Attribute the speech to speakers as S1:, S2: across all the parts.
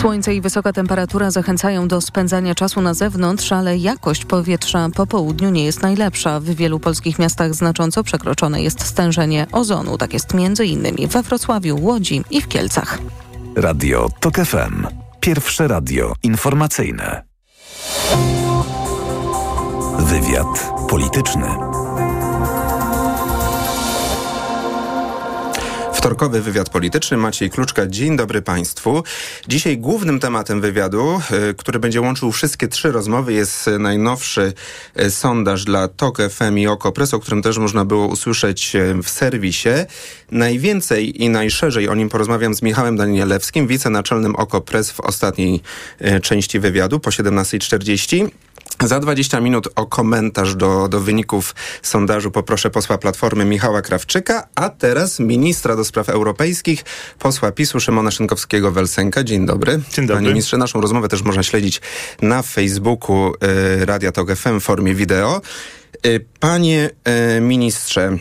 S1: Słońce i wysoka temperatura zachęcają do spędzania czasu na zewnątrz, ale jakość powietrza po południu nie jest najlepsza. W wielu polskich miastach znacząco przekroczone jest stężenie ozonu. Tak jest innymi we Wrocławiu, Łodzi i w Kielcach.
S2: Radio TOK FM. Pierwsze radio informacyjne. Wywiad polityczny.
S3: Wtorkowy wywiad polityczny. Maciej Kluczka, dzień dobry Państwu. Dzisiaj głównym tematem wywiadu, y, który będzie łączył wszystkie trzy rozmowy, jest najnowszy y, sondaż dla TOK FM i OKO.press, o którym też można było usłyszeć y, w serwisie. Najwięcej i najszerzej o nim porozmawiam z Michałem Danielewskim, wicenaczelnym OKO.press w ostatniej części wywiadu po 17.40. Za 20 minut o komentarz do, do wyników sondażu poproszę posła Platformy Michała Krawczyka, a teraz ministra do spraw europejskich, posła PiSu Szymona Szynkowskiego-Welsenka. Dzień dobry.
S4: Dzień dobry.
S3: Panie ministrze, naszą rozmowę też można śledzić na Facebooku y, Radia Tok FM w formie wideo. Y, panie y, ministrze,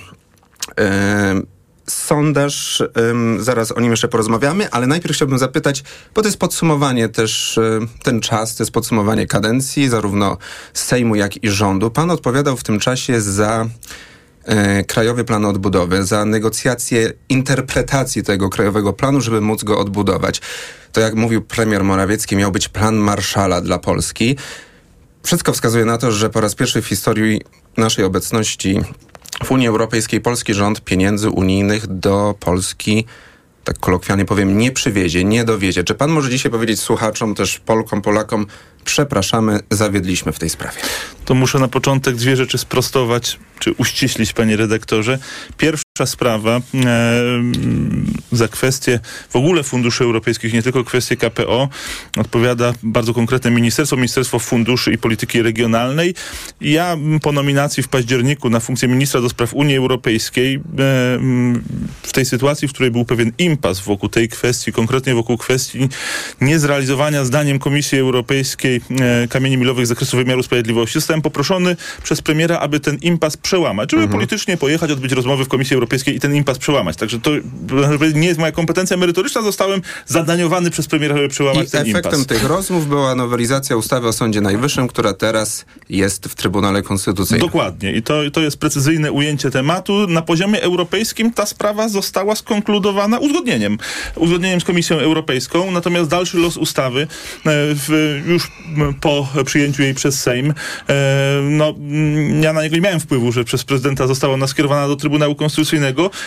S3: y, sondaż, zaraz o nim jeszcze porozmawiamy, ale najpierw chciałbym zapytać, bo to jest podsumowanie też, y, ten czas, to jest podsumowanie kadencji, zarówno Sejmu, jak i rządu. Pan odpowiadał w tym czasie za y, Krajowy Plan Odbudowy, za negocjacje interpretacji tego Krajowego Planu, żeby móc go odbudować. To jak mówił premier Morawiecki, miał być plan Marszala dla Polski. Wszystko wskazuje na to, że po raz pierwszy w historii naszej obecności w Unii Europejskiej polski rząd pieniędzy unijnych do Polski, tak kolokwialnie powiem, nie przywiezie, nie dowiezie. Czy pan może dzisiaj powiedzieć słuchaczom, też Polkom, Polakom, przepraszamy, zawiedliśmy w tej sprawie?
S4: To muszę na początek dwie rzeczy sprostować, czy uściślić, panie redaktorze. Sprawa e, za kwestie w ogóle funduszy europejskich, nie tylko kwestie KPO, odpowiada bardzo konkretne ministerstwo, Ministerstwo Funduszy i Polityki Regionalnej. Ja po nominacji w październiku na funkcję ministra do spraw Unii Europejskiej e, w tej sytuacji, w której był pewien impas wokół tej kwestii, konkretnie wokół kwestii niezrealizowania zdaniem Komisji Europejskiej e, kamieni milowych z zakresu wymiaru sprawiedliwości, zostałem poproszony przez premiera, aby ten impas przełamać, żeby mhm. politycznie pojechać, odbyć rozmowy w Komisji Europejskiej i ten impas przełamać. Także to nie jest moja kompetencja merytoryczna, zostałem zadaniowany przez premiera, żeby przełamać
S3: I
S4: ten
S3: impas. efektem tych rozmów była nowelizacja ustawy o Sądzie Najwyższym, która teraz jest w Trybunale Konstytucyjnym.
S4: Dokładnie. I to, to jest precyzyjne ujęcie tematu. Na poziomie europejskim ta sprawa została skonkludowana uzgodnieniem. Uzgodnieniem z Komisją Europejską. Natomiast dalszy los ustawy e, w, już po przyjęciu jej przez Sejm, e, no, ja na niego nie miałem wpływu, że przez prezydenta została ona skierowana do Trybunału Konstytucyjnego.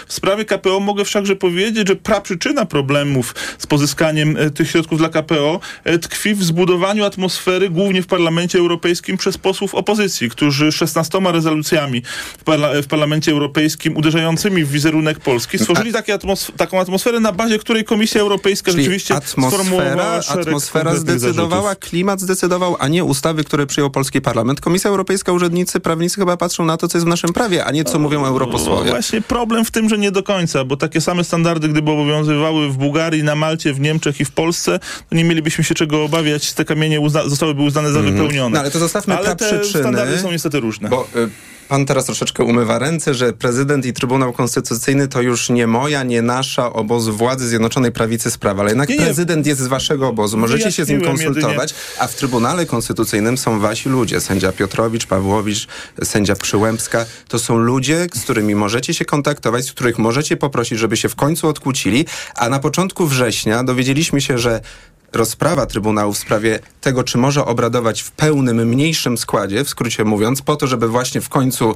S4: W sprawie KPO mogę wszakże powiedzieć, że praprzyczyna problemów z pozyskaniem e, tych środków dla KPO e, tkwi w zbudowaniu atmosfery głównie w Parlamencie Europejskim przez posłów opozycji, którzy 16 rezolucjami w, parla w Parlamencie Europejskim uderzającymi w wizerunek Polski stworzyli atmosf taką atmosferę, na bazie której Komisja Europejska
S3: Czyli
S4: rzeczywiście
S3: atmosfera, atmosfera zdecydowała,
S4: zarzutów.
S3: klimat zdecydował, a nie ustawy, które przyjął polski parlament. Komisja Europejska, urzędnicy, prawnicy chyba patrzą na to, co jest w naszym prawie, a nie co mówią europosłowie.
S4: Właśnie problem w tym, że nie do końca, bo takie same standardy, gdyby obowiązywały w Bułgarii, na Malcie, w Niemczech i w Polsce, to nie mielibyśmy się czego obawiać. Te kamienie uzna- zostałyby uznane za mm. wypełnione.
S3: No ale to zostawmy
S4: ale te
S3: przyczyny.
S4: standardy są niestety różne.
S3: Bo, y pan teraz troszeczkę umywa ręce, że prezydent i Trybunał Konstytucyjny to już nie moja, nie nasza obozu władzy Zjednoczonej Prawicy sprawa, ale jednak nie, nie. prezydent jest z waszego obozu. Możecie się z nim konsultować, a w Trybunale Konstytucyjnym są wasi ludzie. Sędzia Piotrowicz, Pawłowicz, sędzia Przyłębska. To są ludzie, z którymi możecie się kontaktować, z których możecie poprosić, żeby się w końcu odkłócili, a na początku września dowiedzieliśmy się, że rozprawa Trybunału w sprawie tego, czy może obradować w pełnym, mniejszym składzie, w skrócie mówiąc, po to, żeby właśnie w końcu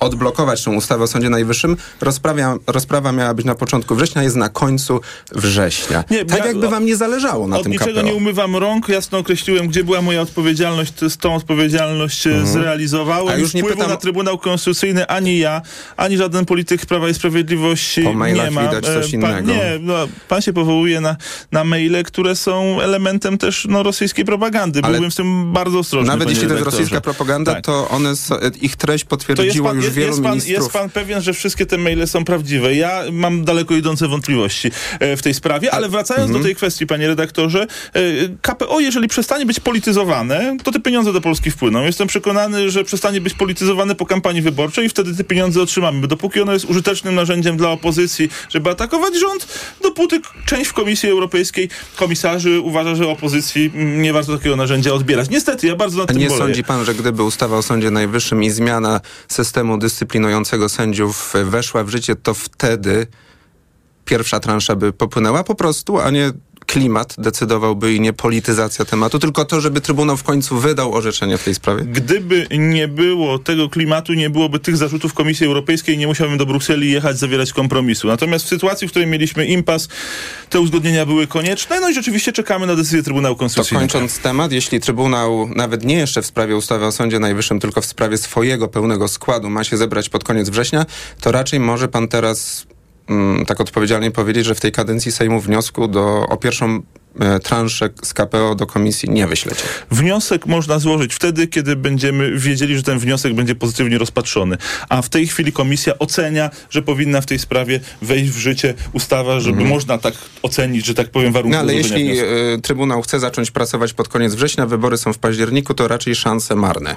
S3: odblokować tę ustawę o Sądzie Najwyższym. Rozprawa, rozprawa miała być na początku września, jest na końcu września. Nie, tak ja, jakby wam nie zależało na
S4: od
S3: tym
S4: niczego
S3: KPO.
S4: nie umywam rąk, jasno określiłem, gdzie była moja odpowiedzialność, z tą odpowiedzialność mhm. zrealizowałem. A już nie pytam... na Trybunał Konstytucyjny ani ja, ani żaden polityk Prawa i Sprawiedliwości
S3: po
S4: nie ma.
S3: widać coś
S4: pan,
S3: innego.
S4: Nie, no, pan się powołuje na, na maile, które są elementem też no, rosyjskiej propagandy. Ale Byłbym z tym bardzo ostrożny.
S3: Nawet jeśli
S4: to
S3: jest rosyjska propaganda, tak. to one, ich treść potwierdziło już już wielu
S4: jest, pan,
S3: ministrów...
S4: jest pan pewien, że wszystkie te maile są prawdziwe. Ja mam daleko idące wątpliwości e, w tej sprawie, ale wracając
S3: Mhm.
S4: do tej kwestii, panie redaktorze, e, KPO, jeżeli przestanie być polityzowane, to te pieniądze do Polski wpłyną. Jestem przekonany, że przestanie być polityzowane po kampanii wyborczej i wtedy te pieniądze otrzymamy. Dopóki ono jest użytecznym narzędziem dla opozycji, żeby atakować rząd, dopóty część w Komisji Europejskiej komisarzy uważa, że opozycji nie warto takiego narzędzia odbierać. Niestety, ja bardzo nad
S3: A
S4: tym
S3: nie
S4: boleję.
S3: sądzi pan, że gdyby ustawa o Sądzie Najwyższym i zmiana systemu dyscyplinującego sędziów weszła w życie, to wtedy pierwsza transza by popłynęła po prostu, a nie klimat decydowałby i nie polityzacja tematu, tylko to, żeby Trybunał w końcu wydał orzeczenie w tej sprawie?
S4: Gdyby nie było tego klimatu, nie byłoby tych zarzutów Komisji Europejskiej, nie musiałbym do Brukseli jechać, zawierać kompromisu. Natomiast w sytuacji, w której mieliśmy impas, te uzgodnienia były konieczne, no i rzeczywiście czekamy na decyzję Trybunału
S3: To
S4: Konstytucyjnego.
S3: kończąc temat, jeśli Trybunał nawet nie jeszcze w sprawie ustawy o Sądzie Najwyższym, tylko w sprawie swojego pełnego składu ma się zebrać pod koniec września, to raczej może pan teraz tak odpowiedzialnie powiedzieć, że w tej kadencji Sejmu wniosku do, o pierwszą e, transzę z KPO do komisji nie wyślecie.
S4: Wniosek można złożyć wtedy, kiedy będziemy wiedzieli, że ten wniosek będzie pozytywnie rozpatrzony. A w tej chwili komisja ocenia, że powinna w tej sprawie wejść w życie ustawa, żeby można tak ocenić, że tak powiem, warunki.
S3: No ale jeśli
S4: wniosku.
S3: e, Trybunał chce zacząć pracować pod koniec września, wybory są w październiku, to raczej szanse marne.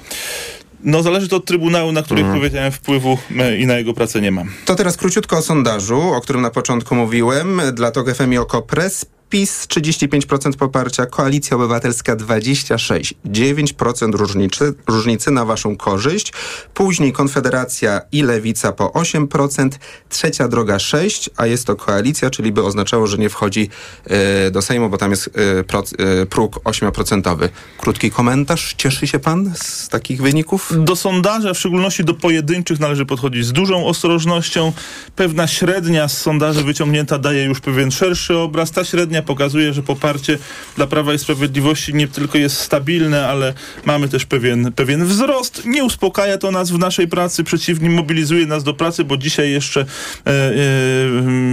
S4: No zależy to od Trybunału, na który,
S3: Mhm.
S4: powiedziałem, wpływu e, i na jego pracę nie mam.
S3: To teraz króciutko o sondażu, o którym na początku mówiłem. Dla TOG FM i Okopres. PiS 35% poparcia, Koalicja Obywatelska 26%, 9% różnicy, różnicy na waszą korzyść. Później Konfederacja i Lewica po 8%, trzecia droga 6%, a jest to koalicja, czyli by oznaczało, że nie wchodzi e, do Sejmu, bo tam jest e, proc, e, próg 8%. Krótki komentarz. Cieszy się pan z takich wyników?
S4: Do sondaży, w szczególności do pojedynczych, należy podchodzić z dużą ostrożnością. Pewna średnia z sondaży wyciągnięta daje już pewien szerszy obraz. Ta średnia pokazuje, że poparcie dla Prawa i Sprawiedliwości nie tylko jest stabilne, ale mamy też pewien, pewien wzrost. Nie uspokaja to nas w naszej pracy, przeciwnie, mobilizuje nas do pracy, bo dzisiaj jeszcze e, e,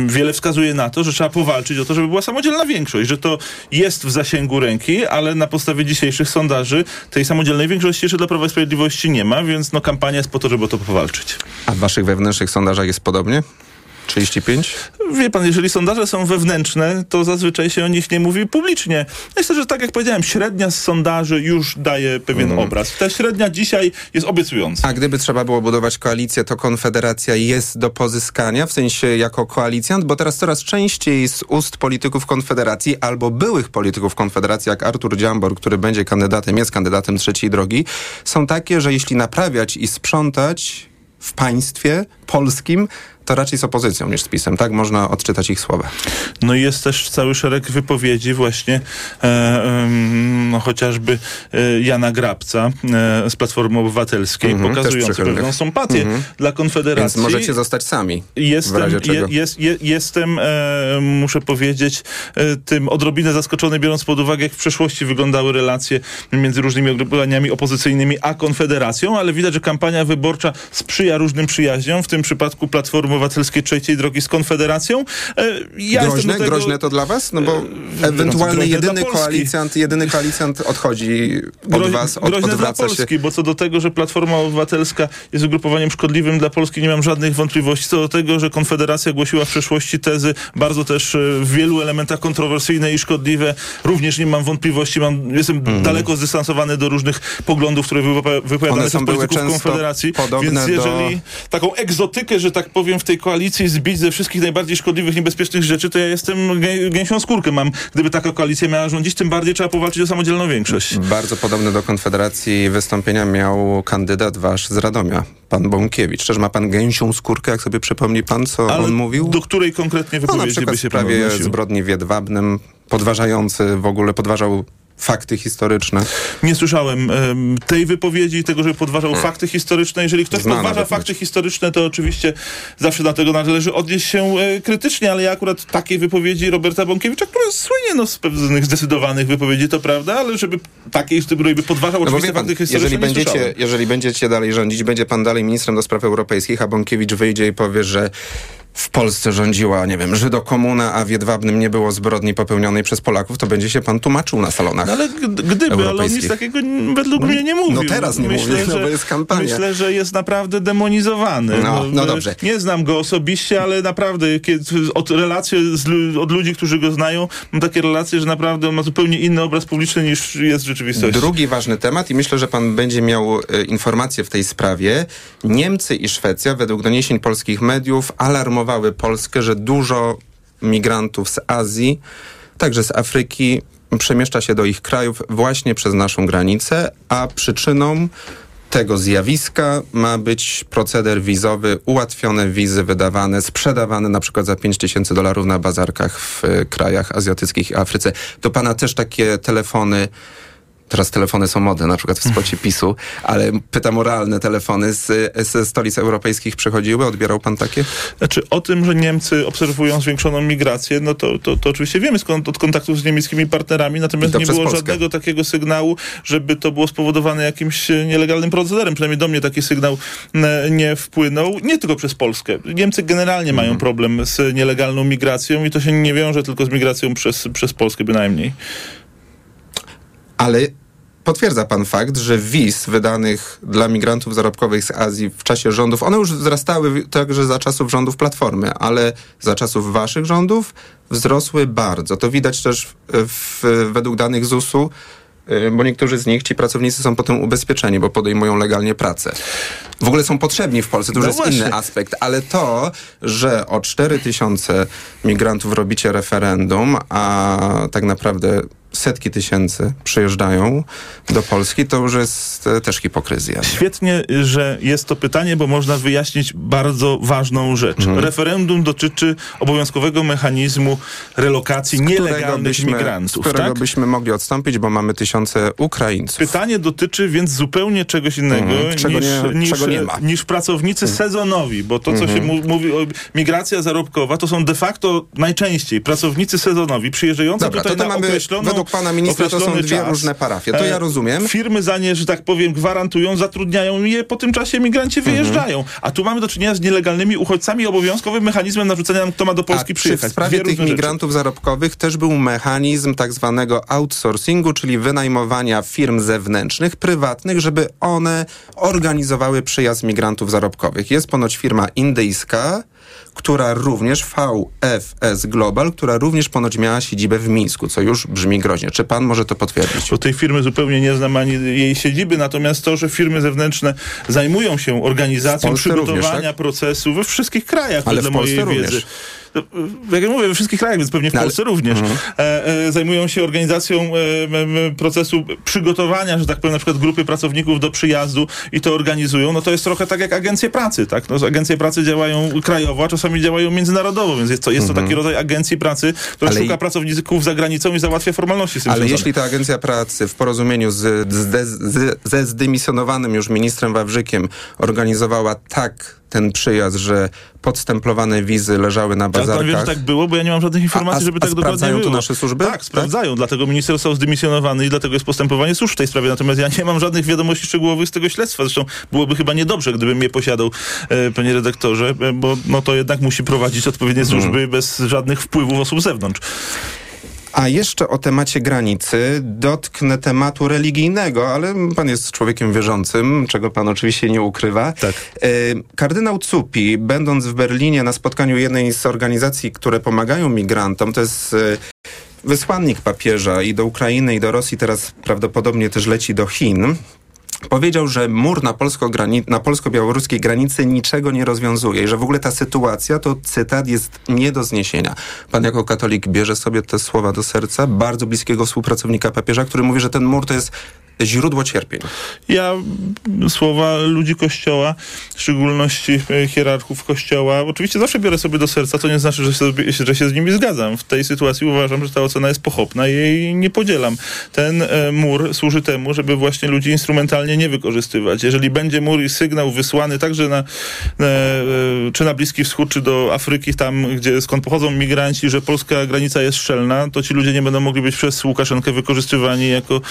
S4: wiele wskazuje na to, że trzeba powalczyć o to, żeby była samodzielna większość, że to jest w zasięgu ręki, ale na podstawie dzisiejszych sondaży tej samodzielnej większości jeszcze dla Prawa i Sprawiedliwości nie ma, więc no kampania jest po to, żeby o to powalczyć.
S3: A w waszych wewnętrznych sondażach jest podobnie? 35?
S4: Wie pan, jeżeli sondaże są wewnętrzne, to zazwyczaj się o nich nie mówi publicznie. Myślę, że tak jak powiedziałem, średnia z sondaży już daje pewien obraz. Ta średnia dzisiaj jest obiecująca.
S3: A gdyby trzeba było budować koalicję, to Konfederacja jest do pozyskania, w sensie jako koalicjant, bo teraz coraz częściej z ust polityków Konfederacji albo byłych polityków Konfederacji, jak Artur Dziambor, który będzie kandydatem, jest kandydatem trzeciej drogi, są takie, że jeśli naprawiać i sprzątać w państwie polskim, to raczej z opozycją niż z PiSem. Tak można odczytać ich słowa.
S4: No i jest też cały szereg wypowiedzi właśnie e, no, chociażby e, Jana Grabca e, z Platformy Obywatelskiej,
S3: Mhm, przychylnych.
S4: pewną sympatię
S3: Mhm.
S4: dla
S3: Więc
S4: Konfederacji.
S3: możecie zostać sami.
S4: Jestem, je, jest, je, jestem e, muszę powiedzieć, e, tym odrobinę zaskoczony, biorąc pod uwagę, jak w przeszłości wyglądały relacje między różnymi ugrupowaniami opozycyjnymi a Konfederacją, ale widać, że kampania wyborcza sprzyja różnym przyjaźniom, w tym przypadku Platformy Obywatelskiej Trzeciej Drogi z Konfederacją. E, ja
S3: groźne,
S4: do tego,
S3: groźne to dla was? No bo
S4: e,
S3: ewentualny jedyny
S4: Polski.
S3: koalicjant, jedyny koalicjant odchodzi od
S4: Groź-
S3: was, od,
S4: groźne dla
S3: odwraca się.
S4: Polski, bo co do tego, że Platforma Obywatelska jest ugrupowaniem szkodliwym dla Polski, nie mam żadnych wątpliwości. Co do tego, że Konfederacja głosiła w przeszłości tezy bardzo też e, w wielu elementach kontrowersyjne i szkodliwe, również nie mam wątpliwości. Mam, jestem
S3: Mhm.
S4: daleko zdystansowany do różnych poglądów, które wypowiada- wypowiadane
S3: One są były
S4: polityków Konfederacji. Więc
S3: do-
S4: jeżeli taką egzotykę, że tak powiem, w tej koalicji zbić ze wszystkich najbardziej szkodliwych, niebezpiecznych rzeczy, to ja jestem gę- gęsią skórkę mam. Gdyby taka koalicja miała rządzić, tym bardziej trzeba powalczyć o samodzielną większość.
S3: Bardzo podobne do Konfederacji wystąpienia miał kandydat wasz z Radomia, pan Bąkiewicz. Też ma pan gęsią skórkę, jak sobie przypomni pan, co
S4: Ale
S3: on mówił?
S4: do której konkretnie
S3: No na
S4: wypowiedzi
S3: przykład
S4: by
S3: w
S4: się pan
S3: sprawie zbrodni w Jedwabnym, podważający w ogóle, podważał fakty historyczne.
S4: Nie słyszałem em, tej wypowiedzi tego, żeby podważał fakty historyczne. Jeżeli ktoś
S3: Znana
S4: podważa fakty historyczne, to oczywiście zawsze do tego należy odnieść się e, krytycznie, ale ja akurat takiej wypowiedzi Roberta Bąkiewicza, który słynie no, z pewnych zdecydowanych wypowiedzi, to prawda, ale żeby takiej, żeby podważał
S3: No
S4: oczywiście
S3: pan,
S4: fakty historyczne,
S3: jeżeli będziecie,
S4: słyszałem.
S3: jeżeli będziecie dalej rządzić, będzie pan dalej ministrem do spraw europejskich, a Bąkiewicz wyjdzie i powie, że w Polsce rządziła, nie wiem, Żydokomuna, a w Jedwabnym nie było zbrodni popełnionej przez Polaków, to będzie się pan tłumaczył na salonach
S4: no, Ale gdyby, ale on nic takiego według no, mnie nie mówił.
S3: No teraz nie myślę, mówi, no że, no bo jest kampania.
S4: Myślę, że jest naprawdę demonizowany.
S3: No, no, no dobrze.
S4: Nie znam go osobiście, ale naprawdę kiedy, od relacje z, od ludzi, którzy go znają, mam takie relacje, że naprawdę on ma zupełnie inny obraz publiczny niż jest w rzeczywistości.
S3: Drugi ważny temat i myślę, że pan będzie miał e, informacje w tej sprawie. Niemcy i Szwecja według doniesień polskich mediów alarmowały Polskę, że dużo migrantów z Azji, także z Afryki, przemieszcza się do ich krajów właśnie przez naszą granicę, a przyczyną tego zjawiska ma być proceder wizowy, ułatwione wizy wydawane, sprzedawane na przykład za 5 tysięcy dolarów na bazarkach w krajach azjatyckich i Afryce. Do pana też takie telefony Teraz telefony są modne, na przykład w spocie PiSu, ale pytam o realne telefony z, ze stolic europejskich przychodziły? Odbierał pan takie?
S4: Znaczy o tym, że Niemcy obserwują zwiększoną migrację, no to, to, to oczywiście wiemy skąd, od kontaktów z niemieckimi partnerami, natomiast nie było Polskę. żadnego takiego sygnału, żeby to było spowodowane jakimś nielegalnym procederem. Przynajmniej do mnie taki sygnał e, nie wpłynął. Nie tylko przez Polskę. Niemcy generalnie mają mhm. problem z nielegalną migracją i to się nie wiąże tylko z migracją przez, przez Polskę bynajmniej.
S3: Ale potwierdza pan fakt, że wiz wydanych dla migrantów zarobkowych z Azji w czasie rządów, one już wzrastały także za czasów rządów Platformy, ale za czasów waszych rządów wzrosły bardzo. To widać też w, w, według danych ZUS-u, y, bo niektórzy z nich, ci pracownicy są potem ubezpieczeni, bo podejmują legalnie pracę. W ogóle są potrzebni w Polsce, to już no jest właśnie. inny aspekt, ale to, że o 4 tysiące migrantów robicie referendum, a tak naprawdę setki tysięcy przyjeżdżają do Polski, to już jest e, też hipokryzja.
S4: Świetnie, że jest to pytanie, bo można wyjaśnić bardzo ważną rzecz. Mhm. Referendum dotyczy obowiązkowego mechanizmu relokacji nielegalnych byśmy, migrantów.
S3: Z którego tak? byśmy mogli odstąpić, bo mamy tysiące Ukraińców.
S4: Pytanie dotyczy więc zupełnie czegoś innego mhm.
S3: czego
S4: niż,
S3: nie,
S4: niż,
S3: czego nie ma.
S4: niż pracownicy mhm. sezonowi, bo to, co się mówi, o migracja zarobkowa, to są de facto najczęściej pracownicy sezonowi przyjeżdżający
S3: Dobra,
S4: tutaj
S3: to
S4: na określoną
S3: według pana ministra to są dwie czas. różne parafie. To ja e, rozumiem.
S4: Firmy za nie, że tak powiem, gwarantują, zatrudniają je, po tym czasie migranci mhm. wyjeżdżają. A tu mamy do czynienia z nielegalnymi uchodźcami, obowiązkowym mechanizmem narzucenia nam, kto ma do Polski
S3: A
S4: przyjechać.
S3: w sprawie tych migrantów rzeczy. zarobkowych też był mechanizm tak zwanego outsourcingu, czyli wynajmowania firm zewnętrznych, prywatnych, żeby one organizowały przyjazd migrantów zarobkowych. Jest ponoć firma indyjska, która również, VFS Global, która również ponoć miała siedzibę w Mińsku, co już brzmi groźnie. Czy pan może to potwierdzić?
S4: Bo tej firmy zupełnie nie znam ani jej siedziby, natomiast to, że firmy zewnętrzne zajmują się organizacją przygotowania również, tak? procesu we wszystkich krajach,
S3: Ale w Polsce
S4: mojej
S3: również.
S4: wiedzy. No, jak ja mówię, we wszystkich krajach, więc pewnie w no, Polsce również, mhm. e, e, zajmują się organizacją e, procesu przygotowania, że tak powiem, na przykład grupy pracowników do przyjazdu i to organizują, no to jest trochę tak jak agencje pracy, tak? No, agencje pracy działają krajowo, a czasami działają międzynarodowo, więc jest to, jest to mhm. taki rodzaj agencji pracy, która ale szuka i... pracowników za granicą i załatwia formalności z tym
S3: Ale związane. jeśli ta agencja pracy w porozumieniu z, z, z, ze zdymisjonowanym już ministrem Wawrzykiem organizowała tak ten przyjazd, że podstemplowane wizy leżały na bazarkach. Ale
S4: pan wie, że tak było, bo ja nie mam żadnych informacji, a, żeby a tak dokładnie było.
S3: tu nasze służby?
S4: Tak, sprawdzają, tak? dlatego minister został zdymisjonowany i dlatego jest postępowanie służb w tej sprawie. Natomiast ja nie mam żadnych wiadomości szczegółowych z tego śledztwa. Zresztą byłoby chyba niedobrze, gdybym mnie posiadał, e, panie redaktorze, e, bo no to jednak musi prowadzić odpowiednie mhm. służby hmm. bez żadnych wpływów osób z zewnątrz.
S3: A jeszcze o temacie granicy dotknę tematu religijnego, ale pan jest człowiekiem wierzącym, czego pan oczywiście nie ukrywa.
S4: Tak.
S3: E, kardynał Cupi, będąc w Berlinie na spotkaniu jednej z organizacji, które pomagają migrantom, to jest e, wysłannik papieża i do Ukrainy, i do Rosji, teraz prawdopodobnie też leci do Chin. Powiedział, że mur na, polsko na polsko-białoruskiej granicy niczego nie rozwiązuje i że w ogóle ta sytuacja, to cytat, jest nie do zniesienia. Pan jako katolik bierze sobie te słowa do serca, bardzo bliskiego współpracownika papieża, który mówi, że ten mur to jest źródło cierpień.
S4: Ja słowa ludzi Kościoła, w szczególności e, hierarchów Kościoła, oczywiście zawsze biorę sobie do serca, to nie znaczy, że się, że się z nimi zgadzam. W tej sytuacji uważam, że ta ocena jest pochopna i jej nie podzielam. Ten e, mur służy temu, żeby właśnie ludzi instrumentalnie nie wykorzystywać. Jeżeli będzie mur i sygnał wysłany także na, na e, czy na Bliski Wschód, czy do Afryki, tam gdzie skąd pochodzą migranci, że polska granica jest szczelna, to ci ludzie nie będą mogli być przez Łukaszenkę wykorzystywani jako,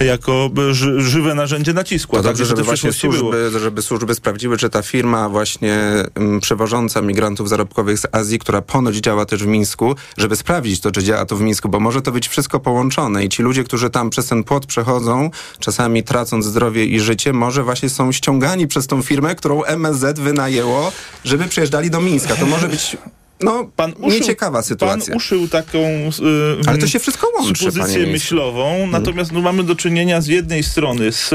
S4: jako ży, żywe narzędzie nacisku.
S3: To dobrze, żeby właśnie służby, żeby służby sprawdziły, czy ta firma właśnie m, przewożąca migrantów zarobkowych z Azji, która ponoć działa też w Mińsku, żeby sprawdzić to, czy działa to w Mińsku, bo może to być wszystko połączone i ci ludzie, którzy tam przez ten płot przechodzą, czasami tracąc zdrowie i życie, może właśnie są ściągani przez tą firmę, którą MSZ wynajęło, żeby przyjeżdżali do Mińska. To może być no, pan uszył, nieciekawa sytuacja.
S4: Pan uszył taką yy,
S3: Ale to się wszystko łączy,
S4: pozycję myślową, natomiast no, mamy do czynienia z jednej strony z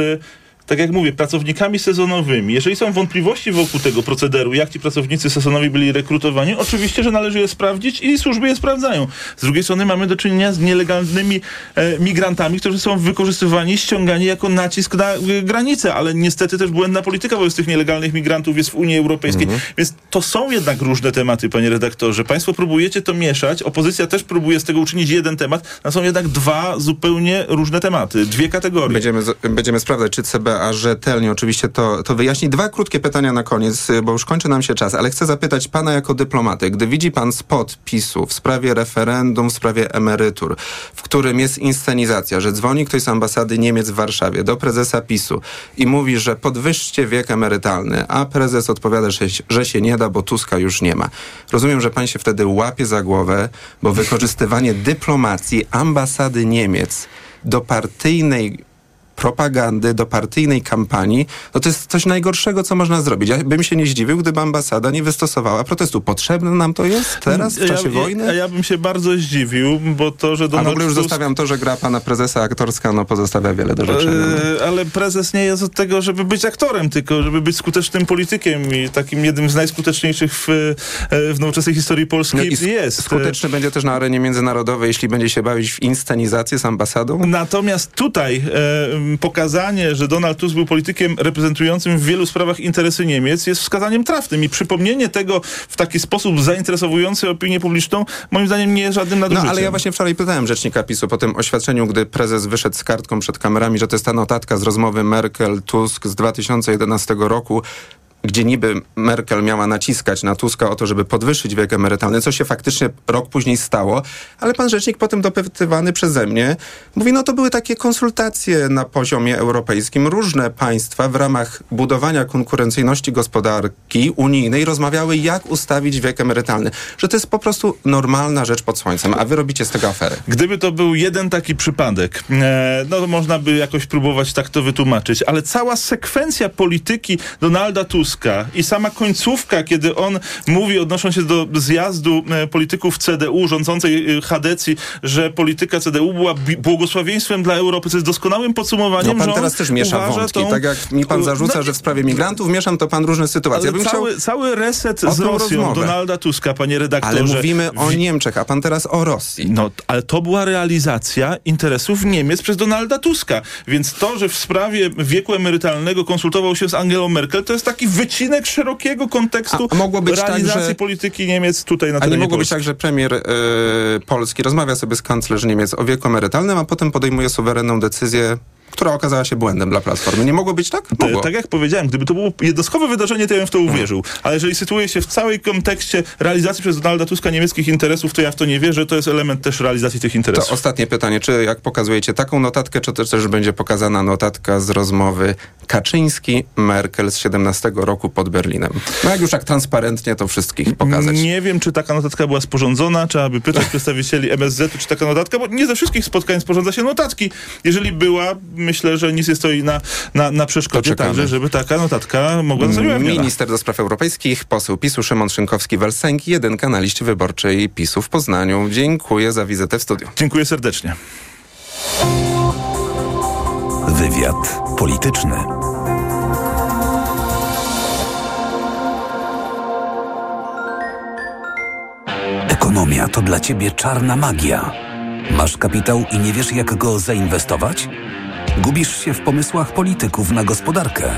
S4: tak jak mówię, pracownikami sezonowymi. Jeżeli są wątpliwości wokół tego procederu, jak ci pracownicy sezonowi byli rekrutowani, oczywiście, że należy je sprawdzić i służby je sprawdzają. Z drugiej strony mamy do czynienia z nielegalnymi e, migrantami, którzy są wykorzystywani, ściągani jako nacisk na e, granicę, ale niestety też błędna polityka wobec tych nielegalnych migrantów jest w Unii Europejskiej. Mhm. Więc to są jednak różne tematy, panie redaktorze. Państwo próbujecie to mieszać, opozycja też próbuje z tego uczynić jeden temat, a są jednak dwa zupełnie różne tematy, dwie kategorie.
S3: Będziemy, będziemy sprawdzać, czy CBA a rzetelnie oczywiście to, to wyjaśni. Dwa krótkie pytania na koniec, bo już kończy nam się czas, ale chcę zapytać pana jako dyplomaty, gdy widzi pan spot PiSu w sprawie referendum, w sprawie emerytur, w którym jest inscenizacja, że dzwoni ktoś z ambasady Niemiec w Warszawie do prezesa PiSu i mówi, że podwyższcie wiek emerytalny, a prezes odpowiada, że, że się nie da, bo Tuska już nie ma. Rozumiem, że pan się wtedy łapie za głowę, bo wykorzystywanie dyplomacji ambasady Niemiec do partyjnej propagandy, do partyjnej kampanii, no to jest coś najgorszego, co można zrobić. Ja bym się nie zdziwił, gdyby ambasada nie wystosowała protestu. Potrzebne nam to jest teraz, w czasie
S4: ja,
S3: wojny?
S4: Ja, ja bym się bardzo zdziwił, bo to, że
S3: Donald A w ogóle już Tusk... zostawiam to, że gra pana prezesa aktorska, no pozostawia wiele do życzenia.
S4: Yy, ale prezes nie jest od tego, żeby być aktorem, tylko żeby być skutecznym politykiem i takim jednym z najskuteczniejszych w, e, w nowoczesnej historii Polski no jest.
S3: Skuteczny będzie też na arenie międzynarodowej, jeśli będzie się bawić w inscenizację z ambasadą?
S4: Natomiast tutaj e, pokazanie, że Donald Tusk był politykiem reprezentującym w wielu sprawach interesy Niemiec jest wskazaniem trafnym i przypomnienie tego w taki sposób zainteresowujący opinię publiczną moim zdaniem nie jest żadnym nadużyciem.
S3: No ale ja właśnie wczoraj pytałem rzecznika PiSu po tym oświadczeniu, gdy prezes wyszedł z kartką przed kamerami, że to jest ta notatka z rozmowy Merkel-Tusk z 2011 roku, gdzie niby Merkel miała naciskać na Tuska o to, żeby podwyższyć wiek emerytalny, co się faktycznie rok później stało, ale pan rzecznik potem dopytywany przeze mnie mówi, no to były takie konsultacje na poziomie europejskim. Różne państwa w ramach budowania konkurencyjności gospodarki unijnej rozmawiały, jak ustawić wiek emerytalny. Że to jest po prostu normalna rzecz pod słońcem, a wy robicie z tego aferę.
S4: Gdyby to był jeden taki przypadek, e, no to można by jakoś próbować tak to wytłumaczyć, ale cała sekwencja polityki Donalda Tuska Tuska i sama końcówka, kiedy on mówi, odnosząc się do zjazdu e, polityków CDU rządzącej e, Hadecji, że polityka CDU była błogosławieństwem dla Europy, co jest doskonałym podsumowaniem,
S3: no pan teraz też miesza wątki. Tą... Tak jak mi pan zarzuca, no, że w sprawie migrantów mieszam, to pan różne sytuacje.
S4: Ale cały, chciał... cały reset z Rosją rozmowę. Donalda Tuska, panie redaktorze.
S3: Ale mówimy o Niemczech, a pan teraz o Rosji.
S4: No, ale to była realizacja interesów Niemiec przez Donalda Tuska. Więc to, że w sprawie wieku emerytalnego konsultował się z Angelą Merkel, to jest taki wycinek szerokiego kontekstu a, mogło być tak, realizacji tak, że... polityki Niemiec tutaj na terenie
S3: A nie mogło
S4: Polski.
S3: być tak, że premier y, Polski rozmawia sobie z kanclerz Niemiec o wieku emerytalnym, a potem podejmuje suwerenną decyzję która okazała się błędem dla Platformy. Nie mogło być tak? Mogło.
S4: Tak jak powiedziałem, gdyby to było jednostkowe wydarzenie, to ja bym w to uwierzył. Ale jeżeli sytuuje się w całej kontekście realizacji przez Donalda Tuska niemieckich interesów, to ja w to nie wierzę. To jest element też realizacji tych interesów.
S3: To ostatnie pytanie. Czy jak pokazujecie taką notatkę, czy też, też będzie pokazana notatka z rozmowy Kaczyński-Merkel z 17 roku pod Berlinem? No jak już tak transparentnie to wszystkich pokazać.
S4: Nie wiem, czy taka notatka była sporządzona. Trzeba by pytać przedstawicieli MSZ-u, czy taka notatka, bo nie ze wszystkich spotkań sporządza się notatki. Jeżeli była, myślę, że nic nie stoi na, na, na przeszkodzie także, żeby taka notatka mogła ujawniona.
S3: Minister do spraw europejskich, poseł PiSu Szymon Szynkowski-Welsenki, jedynka na liście wyborczej PiSu w Poznaniu. Dziękuję za wizytę w studiu.
S4: Dziękuję serdecznie.
S2: Wywiad polityczny. Ekonomia to dla ciebie czarna magia. Masz kapitał i nie wiesz, jak go zainwestować? Gubisz się w pomysłach polityków na gospodarkę.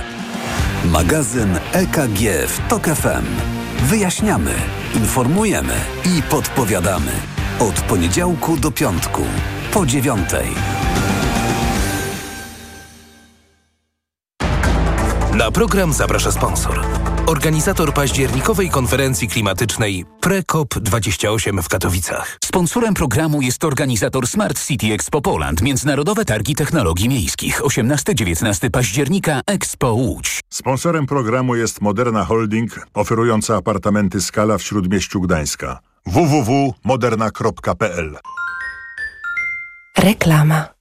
S2: Magazyn EKG w TOK FM. Wyjaśniamy, informujemy i podpowiadamy. Od poniedziałku do piątku, po dziewiątej. Na program zaprasza sponsor.
S5: Organizator październikowej konferencji klimatycznej PreCOP28 w Katowicach.
S6: Sponsorem programu jest organizator Smart City Expo Poland, Międzynarodowe Targi Technologii Miejskich, 18-19 października Expo Łódź.
S7: Sponsorem programu jest Moderna Holding, oferująca apartamenty Skala w Śródmieściu Gdańska. www.moderna.pl
S8: Reklama.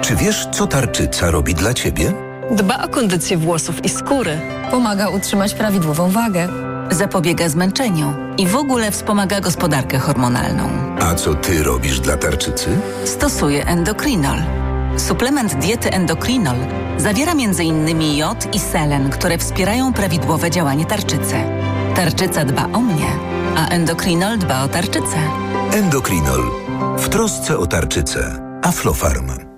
S2: Czy wiesz, co tarczyca robi dla ciebie?
S8: Dba o kondycję włosów i skóry.
S9: Pomaga utrzymać prawidłową wagę.
S10: Zapobiega zmęczeniu i w ogóle wspomaga gospodarkę hormonalną.
S2: A co ty robisz dla tarczycy?
S10: Stosuję endokrinol. Suplement diety endokrinol zawiera m.in. jod i selen, które wspierają prawidłowe działanie tarczycy. Tarczyca dba o mnie, a endokrinol dba o tarczycę.
S2: Endokrinol. W trosce o tarczycę. Aflofarm.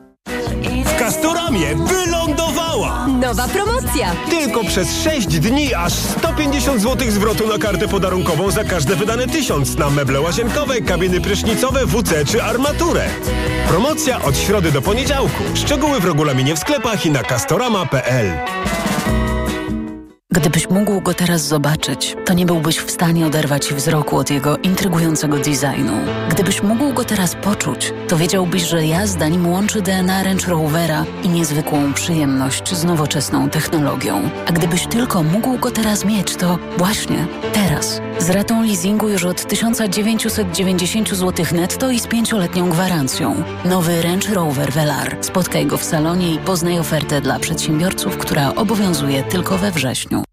S11: W Castoramie wylądowała!
S8: Nowa promocja!
S11: Tylko przez 6 dni aż 150 zł zwrotu na kartę podarunkową za każde wydane tysiąc na meble łazienkowe, kabiny prysznicowe, WC czy armaturę. Promocja od środy do poniedziałku. Szczegóły w regulaminie w sklepach i na castorama.pl.
S12: Gdybyś mógł go teraz zobaczyć, to nie byłbyś w stanie oderwać wzroku od jego intrygującego designu. Gdybyś mógł go teraz poczuć, to wiedziałbyś, że jazda nim łączy DNA Range Rovera i niezwykłą przyjemność z nowoczesną technologią. A gdybyś tylko mógł go teraz mieć, to właśnie teraz. Z ratą leasingu już od 1990 zł netto i z pięcioletnią gwarancją. Nowy Range Rover Velar. Spotkaj go w salonie i poznaj ofertę dla przedsiębiorców, która obowiązuje tylko we wrześniu.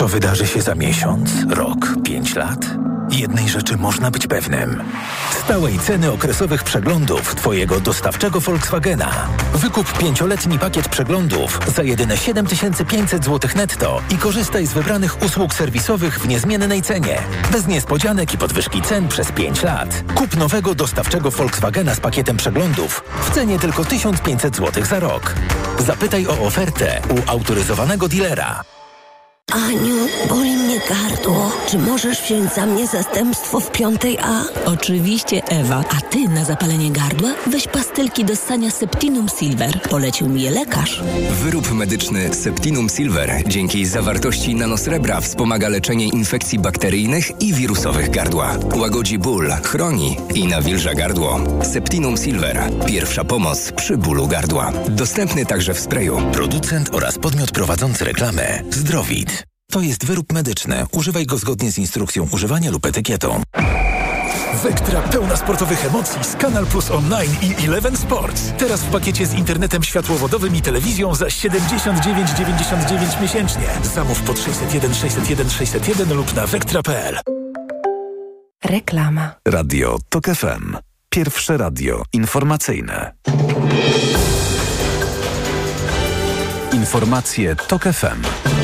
S5: Co wydarzy się za miesiąc, rok, pięć lat? Jednej rzeczy można być pewnym. Stałej ceny okresowych przeglądów Twojego dostawczego Volkswagena. Wykup pięcioletni pakiet przeglądów za jedyne 7500 zł netto i korzystaj z wybranych usług serwisowych w niezmiennej cenie. Bez niespodzianek i podwyżki cen przez 5 lat. Kup nowego dostawczego Volkswagena z pakietem przeglądów w cenie tylko 1500 zł za rok. Zapytaj o ofertę u autoryzowanego dealera.
S13: Aniu, boli mnie gardło. Czy możesz wziąć za mnie zastępstwo w piątej A?
S14: Oczywiście, Ewa. A ty na zapalenie gardła weź pastylki do ssania Septinum Silver. Polecił mi je lekarz.
S15: Wyrób medyczny Septinum Silver dzięki zawartości nanosrebra wspomaga leczenie infekcji bakteryjnych i wirusowych gardła. Łagodzi ból, chroni i nawilża gardło. Septinum Silver. Pierwsza pomoc przy bólu gardła. Dostępny także w sprayu.
S5: Producent oraz podmiot prowadzący reklamę Zdrowit. To jest wyrób medyczny. Używaj go zgodnie z instrukcją używania lub etykietą. Wektra pełna sportowych emocji z Kanal Plus Online i Eleven Sports. Teraz w pakiecie z internetem światłowodowym i telewizją za 79,99 miesięcznie. Zamów pod 601 601 601 lub na wektra.pl.
S8: Reklama.
S2: Radio TOK FM. Pierwsze radio informacyjne. Informacje TOK FM.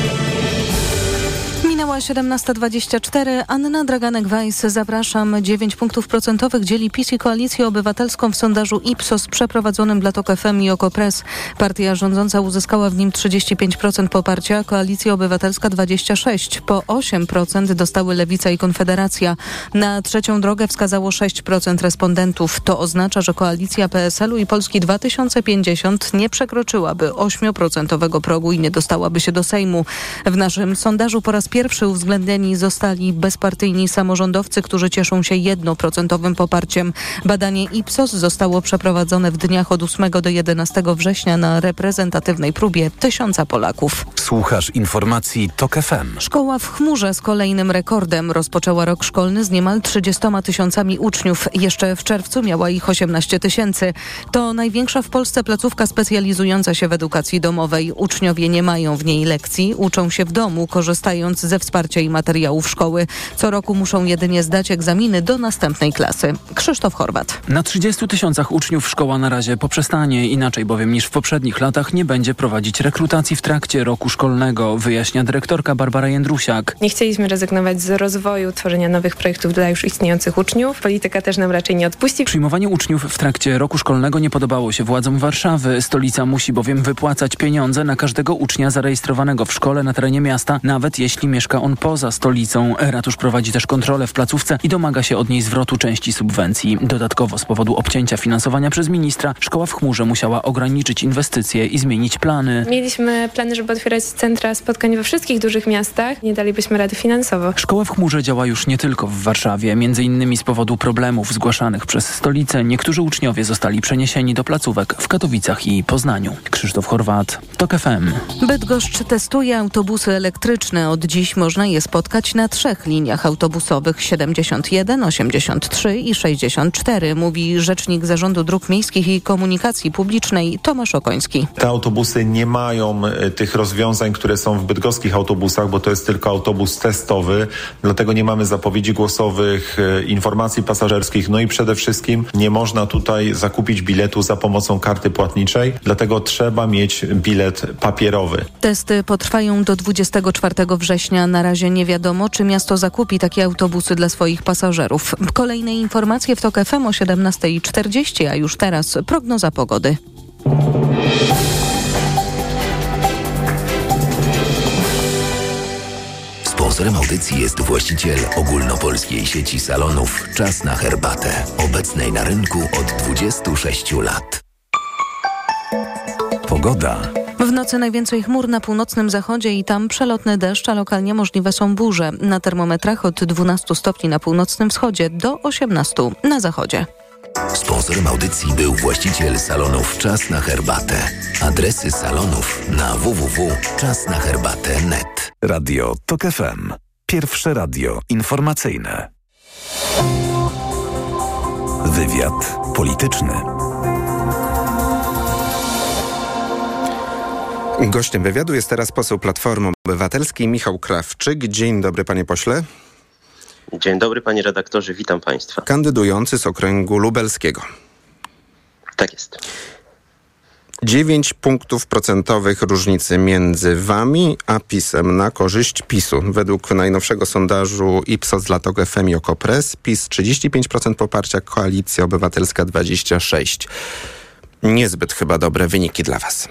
S1: Minęła 17.24. Anna Draganek-Weiss, zapraszam. 9 punktów procentowych dzieli PiS i Koalicję Obywatelską w sondażu Ipsos przeprowadzonym dla TOK FM i OKO.press. Partia rządząca uzyskała w nim 35% poparcia, Koalicja Obywatelska 26%. Po 8% dostały Lewica i Konfederacja. Na trzecią drogę wskazało 6% respondentów. To oznacza, że koalicja PSL-u i Polski 2050 nie przekroczyłaby 8% progu i nie dostałaby się do Sejmu. W naszym sondażu po raz pierwszy uwzględnieni zostali bezpartyjni samorządowcy, którzy cieszą się jednoprocentowym poparciem. Badanie Ipsos zostało przeprowadzone w dniach od 8 do 11 września na reprezentatywnej próbie tysiąca Polaków.
S2: Słuchasz informacji TOK FM.
S1: Szkoła w chmurze z kolejnym rekordem rozpoczęła rok szkolny z niemal 30 tysiącami uczniów. Jeszcze w czerwcu miała ich 18 tysięcy. To największa w Polsce placówka specjalizująca się w edukacji domowej. Uczniowie nie mają w niej lekcji, uczą się w domu, korzystając ze wsparcia i materiałów szkoły. Co roku muszą jedynie zdać egzaminy do następnej klasy. Krzysztof Chorwat.
S16: Na 30 tysiącach uczniów szkoła na razie poprzestanie, inaczej bowiem niż w poprzednich latach nie będzie prowadzić rekrutacji w trakcie roku szkolnego, wyjaśnia dyrektorka Barbara Jędrusiak.
S17: Nie chcieliśmy rezygnować z rozwoju, tworzenia nowych projektów dla już istniejących uczniów. Polityka też nam raczej nie odpuści.
S16: Przyjmowanie uczniów w trakcie roku szkolnego nie podobało się władzom Warszawy. Stolica musi bowiem wypłacać pieniądze na każdego ucznia zarejestrowanego w szkole na terenie miasta, nawet jeśli mieszka on poza stolicą. Ratusz prowadzi też kontrolę w placówce i domaga się od niej zwrotu części subwencji. Dodatkowo z powodu obcięcia finansowania przez ministra, szkoła w chmurze musiała ograniczyć inwestycje i zmienić plany.
S17: Mieliśmy plany, żeby otwierać centra spotkań we wszystkich dużych miastach. Nie dalibyśmy rady finansowo.
S16: Szkoła w chmurze działa już nie tylko w Warszawie. Między innymi z powodu problemów zgłaszanych przez stolicę niektórzy uczniowie zostali przeniesieni do placówek w Katowicach i Poznaniu. Krzysztof Chorwat, TOK FM.
S1: Bydgoszcz testuje autobusy elektryczne. Od dziś można je spotkać na trzech liniach autobusowych 71, 83 i 64, mówi rzecznik Zarządu Dróg Miejskich i Komunikacji Publicznej Tomasz Okoński.
S18: Te autobusy nie mają e, tych rozwiązań, które są w bydgoskich autobusach, bo to jest tylko autobus testowy, dlatego nie mamy zapowiedzi głosowych, e, informacji pasażerskich, no i przede wszystkim nie można tutaj zakupić biletu za pomocą karty płatniczej, dlatego trzeba mieć bilet papierowy.
S1: Testy potrwają do 24 września. Na razie nie wiadomo, czy miasto zakupi takie autobusy dla swoich pasażerów. Kolejne informacje w TOK FM o 17.40, a już teraz prognoza pogody.
S19: Sponsorem audycji jest właściciel ogólnopolskiej sieci salonów Czas na herbatę, obecnej na rynku od 26 lat.
S2: Pogoda.
S1: W nocy najwięcej chmur na północnym zachodzie i tam przelotny deszcz, a lokalnie możliwe są burze. Na termometrach od 12 stopni na północnym wschodzie do 18 na zachodzie.
S19: Sponsorem audycji był właściciel salonów Czas na herbatę. Adresy salonów na www.czasnaherbatę.net.
S2: Radio TOK FM. Pierwsze radio informacyjne. Wywiad polityczny.
S3: Gościem wywiadu jest teraz poseł Platformy Obywatelskiej Michał Krawczyk. Dzień dobry panie pośle.
S20: Dzień dobry panie redaktorze, witam państwa.
S3: Kandydujący z okręgu lubelskiego.
S20: Tak jest.
S3: 9 punktów procentowych różnicy między wami a PiSem na korzyść PiSu. Według najnowszego sondażu Ipsos dla TOG FM i Okopres PiS 35% poparcia, Koalicja Obywatelska 26%. Niezbyt chyba dobre wyniki dla was.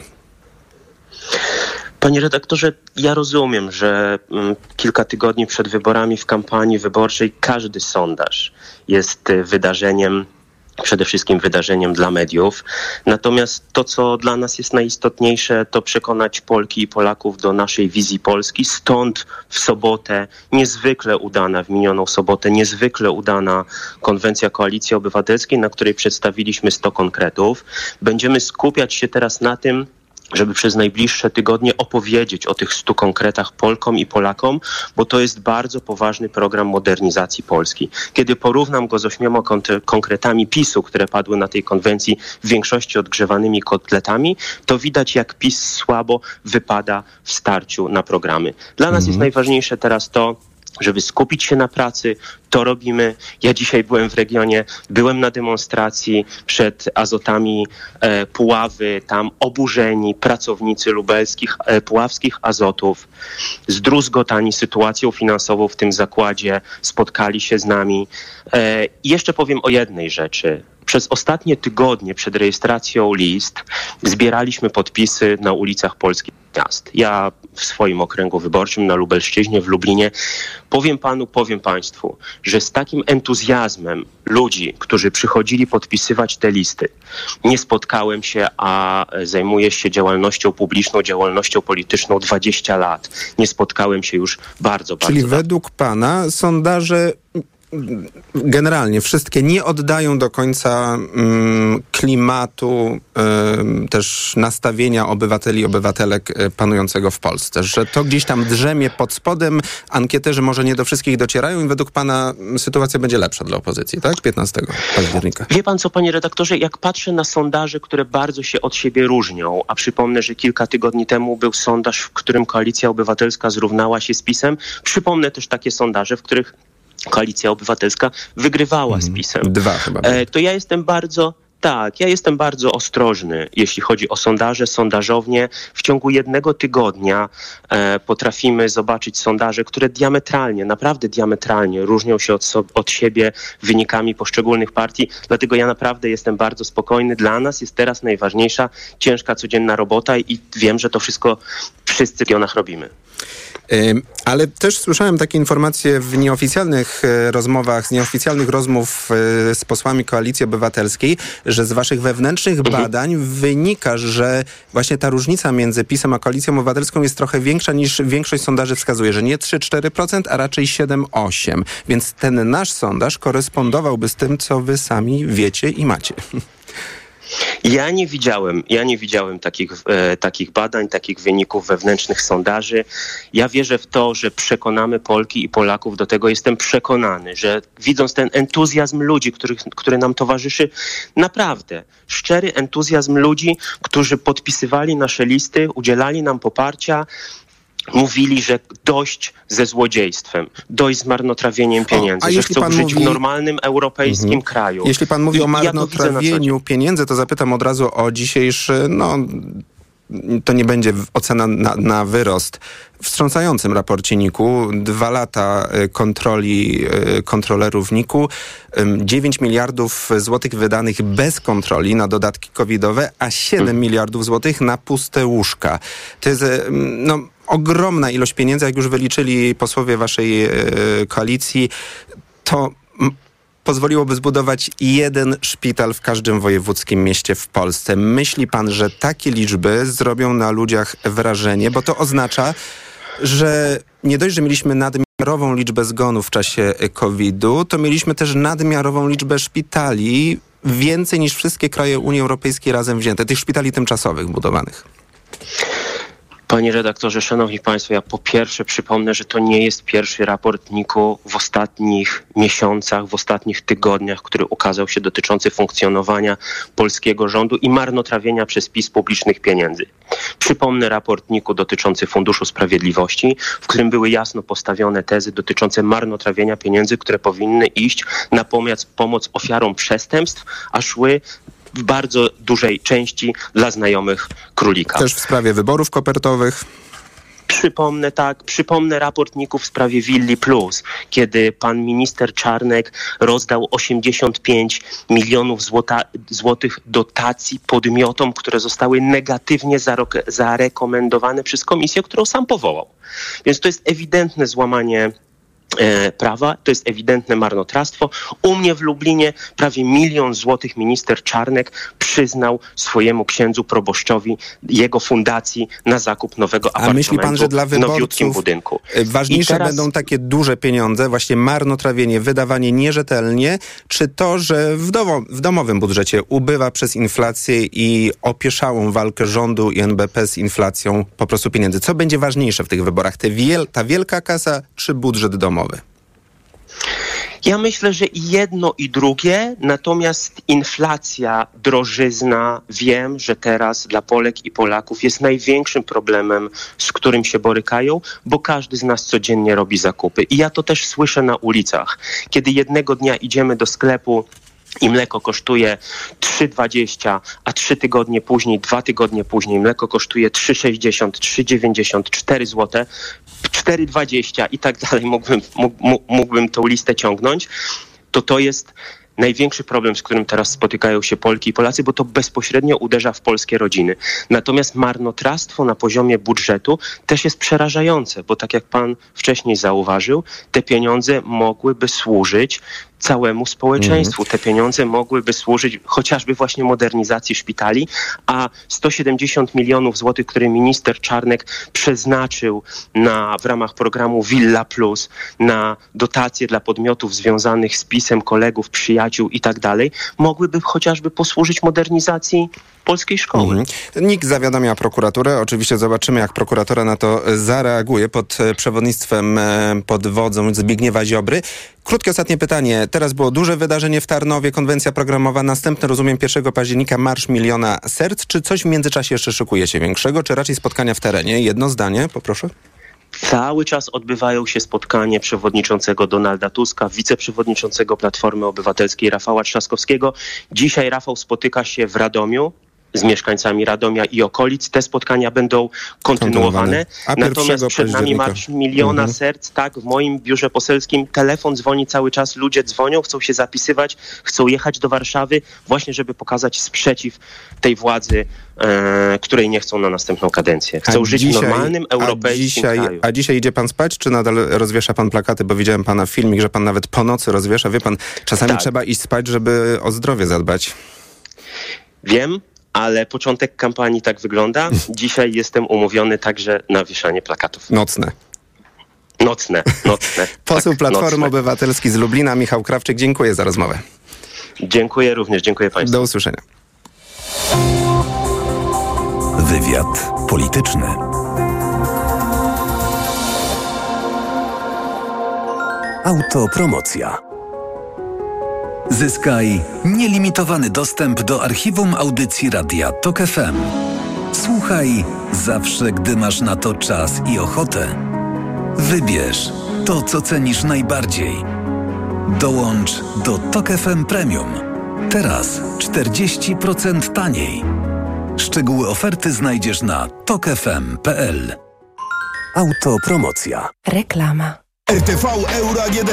S20: Panie redaktorze, ja rozumiem, że mm, kilka tygodni przed wyborami w kampanii wyborczej każdy sondaż jest y, wydarzeniem przede wszystkim wydarzeniem dla mediów. Natomiast to, co dla nas jest najistotniejsze, to przekonać Polki i Polaków do naszej wizji Polski. Stąd w sobotę, niezwykle udana, w minioną sobotę, niezwykle udana konwencja Koalicji Obywatelskiej, na której przedstawiliśmy 100 konkretów. Będziemy skupiać się teraz na tym, żeby przez najbliższe tygodnie opowiedzieć o tych stu konkretach Polkom i Polakom, bo to jest bardzo poważny program modernizacji Polski. Kiedy porównam go z ośmioma konkretami PiSu, które padły na tej konwencji, w większości odgrzewanymi kotletami, to widać jak PiS słabo wypada w starciu na programy. Dla nas mhm. jest najważniejsze teraz to, żeby skupić się na pracy. To robimy. Ja dzisiaj byłem w regionie, byłem na demonstracji przed azotami e, Puławy, tam oburzeni pracownicy lubelskich, e, puławskich azotów, zdruzgotani sytuacją finansową w tym zakładzie, spotkali się z nami. E, I jeszcze powiem o jednej rzeczy. Przez ostatnie tygodnie przed rejestracją list zbieraliśmy podpisy na ulicach polskich miast. Ja w swoim okręgu wyborczym na Lubelszczyźnie, w Lublinie, powiem panu, powiem państwu, że z takim entuzjazmem ludzi, którzy przychodzili podpisywać te listy, nie spotkałem się, a zajmuję się działalnością publiczną, działalnością polityczną 20 lat. Nie spotkałem się już bardzo, bardzo
S3: Czyli według pana sondaże generalnie wszystkie nie oddają do końca mm, klimatu, y, też nastawienia obywateli i obywatelek y, panującego w Polsce. Że to gdzieś tam drzemie pod spodem, ankieterzy może nie do wszystkich docierają i według pana sytuacja będzie lepsza dla opozycji, tak? 15 października.
S20: Wie pan co, panie redaktorze, jak patrzę na sondaże, które bardzo się od siebie różnią, a przypomnę, że kilka tygodni temu był sondaż, w którym Koalicja Obywatelska zrównała się z PiSem. Przypomnę też takie sondaże, w których Koalicja Obywatelska wygrywała z PiSem.
S3: Dwa chyba.
S20: E, to ja jestem bardzo tak, ja jestem bardzo ostrożny, jeśli chodzi o sondaże, sondażownie. W ciągu jednego tygodnia e, potrafimy zobaczyć sondaże, które diametralnie, naprawdę diametralnie różnią się od, so, od siebie wynikami poszczególnych partii. Dlatego ja naprawdę jestem bardzo spokojny. Dla nas jest teraz najważniejsza ciężka codzienna robota i wiem, że to wszystko wszyscy w regionach robimy.
S3: Ale też słyszałem takie informacje w nieoficjalnych e, rozmowach, z nieoficjalnych rozmów e, z posłami Koalicji Obywatelskiej, że z waszych wewnętrznych mhm. badań wynika, że właśnie ta różnica między PiSem a Koalicją Obywatelską jest trochę większa niż większość sondaży wskazuje, że nie 3-4%, a raczej 7-8%. Więc ten nasz sondaż korespondowałby z tym, co wy sami wiecie i macie.
S20: Ja nie widziałem, ja nie widziałem takich, e, takich badań, takich wyników wewnętrznych sondaży. Ja wierzę w to, że przekonamy Polki i Polaków do tego. Jestem przekonany, że widząc ten entuzjazm ludzi, który, który nam towarzyszy, naprawdę szczery entuzjazm ludzi, którzy podpisywali nasze listy, udzielali nam poparcia, mówili, że dość ze złodziejstwem, dość z marnotrawieniem pieniędzy, o, że chcą żyć mówi... w normalnym europejskim mhm. kraju.
S3: Jeśli pan mówi I, o marnotrawieniu ja pieniędzy, to zapytam od razu o dzisiejszy, no to nie będzie ocena na, na wyrost. Wstrząsającym raporcie NIK-u, dwa lata y, kontroli y, kontrolerów NIK-u, 9 miliardów złotych wydanych bez kontroli na dodatki covidowe, a 7 hmm. miliardów złotych na puste łóżka. To jest no, ogromna ilość pieniędzy, jak już wyliczyli posłowie waszej e, koalicji, to pozwoliłoby zbudować jeden szpital w każdym wojewódzkim mieście w Polsce. Myśli pan, że takie liczby zrobią na ludziach wrażenie, bo to oznacza, że nie dość, że mieliśmy nadmiarową liczbę zgonów w czasie COVID-u, to mieliśmy też nadmiarową liczbę szpitali, więcej niż wszystkie kraje Unii Europejskiej razem wzięte, tych szpitali tymczasowych budowanych.
S20: Panie redaktorze, szanowni państwo, ja po pierwsze przypomnę, że to nie jest pierwszy raport NIK-u w ostatnich miesiącach, w ostatnich tygodniach, który ukazał się dotyczący funkcjonowania polskiego rządu i marnotrawienia przez PiS publicznych pieniędzy. Przypomnę raport NIK-u dotyczący Funduszu Sprawiedliwości, w którym były jasno postawione tezy dotyczące marnotrawienia pieniędzy, które powinny iść na pomoc, pomoc ofiarom przestępstw, a szły bardzo dużej części dla znajomych królika.
S3: Też w sprawie wyborów kopertowych.
S20: Przypomnę tak, przypomnę raportników w sprawie Willi Plus, kiedy pan minister Czarnek rozdał 85 milionów złota, złotych dotacji podmiotom, które zostały negatywnie zarekomendowane przez komisję, którą sam powołał. Więc to jest ewidentne złamanie prawa. To jest ewidentne marnotrawstwo. U mnie w Lublinie prawie milion złotych minister Czarnek przyznał swojemu księdzu proboszczowi jego fundacji na zakup nowego apartamentu A myśli pan, że dla wyborców budynku.
S3: E, ważniejsze teraz... będą takie duże pieniądze, właśnie marnotrawienie, wydawanie nierzetelnie, czy to, że w, w domowym budżecie ubywa przez inflację i opieszałą walkę rządu i NBP z inflacją po prostu pieniędzy? Co będzie ważniejsze w tych wyborach? Wiel ta wielka kasa czy budżet domowy?
S20: Ja myślę, że i jedno i drugie, natomiast inflacja, drożyzna, wiem, że teraz dla Polek i Polaków jest największym problemem, z którym się borykają, bo każdy z nas codziennie robi zakupy. I ja to też słyszę na ulicach. Kiedy jednego dnia idziemy do sklepu, i mleko kosztuje 3,20, a trzy tygodnie później, dwa tygodnie później mleko kosztuje 3,60, 3,90, 4 zł, 4,20 i tak dalej, mógłbym, mógłbym tą listę ciągnąć, to to jest największy problem, z którym teraz spotykają się Polki i Polacy, bo to bezpośrednio uderza w polskie rodziny. Natomiast marnotrawstwo na poziomie budżetu też jest przerażające, bo tak jak pan wcześniej zauważył, te pieniądze mogłyby służyć całemu społeczeństwu. Te pieniądze mogłyby służyć chociażby właśnie modernizacji szpitali, a 170 milionów złotych, które minister Czarnek przeznaczył na, w ramach programu Villa Plus na dotacje dla podmiotów związanych z pisem, kolegów, przyjaciół i tak dalej, mogłyby chociażby posłużyć modernizacji polskiej szkoły.
S3: Mhm. NIK zawiadamia prokuraturę. Oczywiście zobaczymy, jak prokuratura na to zareaguje pod e, przewodnictwem, e, pod wodzą Zbigniewa Ziobry. Krótkie ostatnie pytanie. Teraz było duże wydarzenie w Tarnowie, konwencja programowa. Następne, rozumiem, 1 października Marsz Miliona Serc. Czy coś w międzyczasie jeszcze szykuje się większego, czy raczej spotkania w terenie? Jedno zdanie, poproszę.
S20: Cały czas odbywają się spotkanie przewodniczącego Donalda Tuska, wiceprzewodniczącego Platformy Obywatelskiej Rafała Trzaskowskiego. Dzisiaj Rafał spotyka się w Radomiu z mieszkańcami Radomia i okolic. Te spotkania będą kontynuowane.
S3: A
S20: Natomiast
S3: 1
S20: przed nami? Marsz Miliona
S3: Mhm.
S20: Serc. Tak, w moim biurze poselskim telefon dzwoni cały czas, ludzie dzwonią, chcą się zapisywać, chcą jechać do Warszawy właśnie, żeby pokazać sprzeciw tej władzy, e, której nie chcą na następną kadencję. Chcą żyć w normalnym, europejskim
S3: a dzisiaj,
S20: kraju.
S3: A dzisiaj idzie pan spać, czy nadal rozwiesza pan plakaty? Bo widziałem pana filmik, że pan nawet po nocy rozwiesza. Wie pan, czasami
S20: Tak.
S3: trzeba iść spać, żeby o zdrowie zadbać.
S20: Wiem, ale początek kampanii tak wygląda. Dzisiaj jestem umówiony także na wieszanie plakatów.
S3: Nocne.
S20: Nocne, nocne.
S3: Poseł
S20: tak,
S3: Platformy
S20: nocne.
S3: Obywatelskiej z Lublina, Michał Krawczyk, dziękuję za rozmowę.
S20: Dziękuję również, dziękuję Państwu.
S3: Do usłyszenia.
S2: Wywiad polityczny. Autopromocja. Zyskaj nielimitowany dostęp do archiwum audycji Radia TOK FM. Słuchaj zawsze, gdy masz na to czas i ochotę. Wybierz to, co cenisz najbardziej. Dołącz do TOK FM Premium. Teraz 40% taniej. Szczegóły oferty znajdziesz na tokefm.pl. Autopromocja.
S21: Reklama. RTV Euro AGD.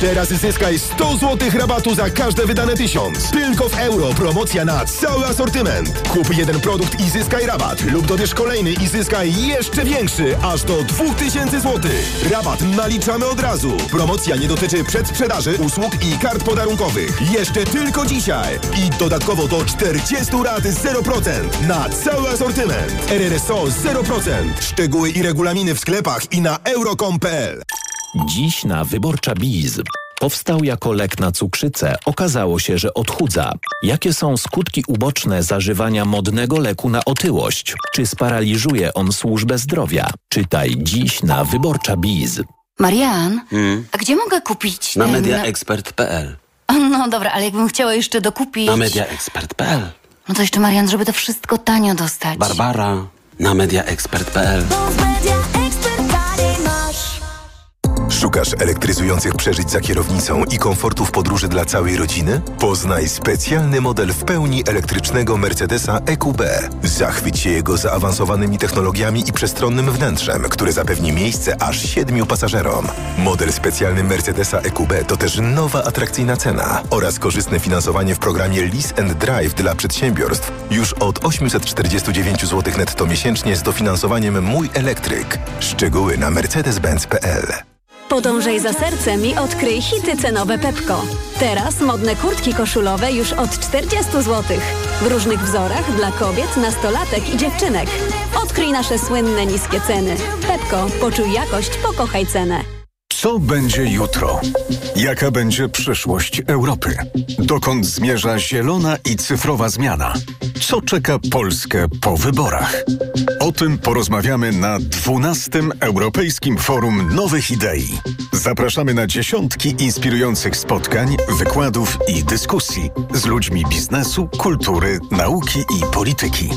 S21: Teraz zyskaj 100 zł rabatu za każde wydane 1000. Tylko w euro. Promocja na cały asortyment. Kup jeden produkt i zyskaj rabat. Lub dobierz kolejny i zyskaj jeszcze większy. Aż do 2000 zł. Rabat naliczamy od razu. Promocja nie dotyczy przedsprzedaży, usług i kart podarunkowych. Jeszcze tylko dzisiaj. I dodatkowo do 40 rat 0% na cały asortyment. RRSO 0%. Szczegóły i regulaminy w sklepach i na euro.com.pl
S22: Dziś na Wyborcza Biz. Powstał jako lek na cukrzycę. Okazało się, że odchudza. Jakie są skutki uboczne zażywania modnego leku na otyłość? Czy sparaliżuje on służbę zdrowia? Czytaj dziś na Wyborcza Biz.
S12: Marian,
S23: Hmm.
S12: a gdzie mogę kupić
S23: Na
S12: ten...
S23: mediaexpert.pl
S12: No dobra, ale jakbym chciała jeszcze dokupić...
S23: Na mediaexpert.pl
S12: No to jeszcze, Marian, żeby to wszystko tanio dostać.
S23: Barbara na mediaexpert.pl
S21: Szukasz elektryzujących przeżyć za kierownicą i komfortu w podróży dla całej rodziny? Poznaj specjalny model w pełni elektrycznego Mercedesa EQB. Zachwyć się jego zaawansowanymi technologiami i przestronnym wnętrzem, które zapewni miejsce aż siedmiu pasażerom. Model specjalny Mercedesa EQB to też nowa atrakcyjna cena oraz korzystne finansowanie w programie Lease and Drive dla przedsiębiorstw już od 849 zł netto miesięcznie z dofinansowaniem Mój Elektryk. Szczegóły na mercedes-benz.pl
S24: Podążaj za sercem i odkryj hity cenowe Pepko. Teraz modne kurtki koszulowe już od 40 zł. W różnych wzorach dla kobiet, nastolatek i dziewczynek. Odkryj nasze słynne niskie ceny. Pepko, poczuj jakość, pokochaj cenę.
S25: Co będzie jutro? Jaka będzie przyszłość Europy? Dokąd zmierza zielona i cyfrowa zmiana? Co czeka Polskę po wyborach? O tym porozmawiamy na 12. Europejskim Forum Nowych Idei. Zapraszamy na dziesiątki inspirujących spotkań, wykładów i dyskusji z ludźmi biznesu, kultury, nauki i polityki.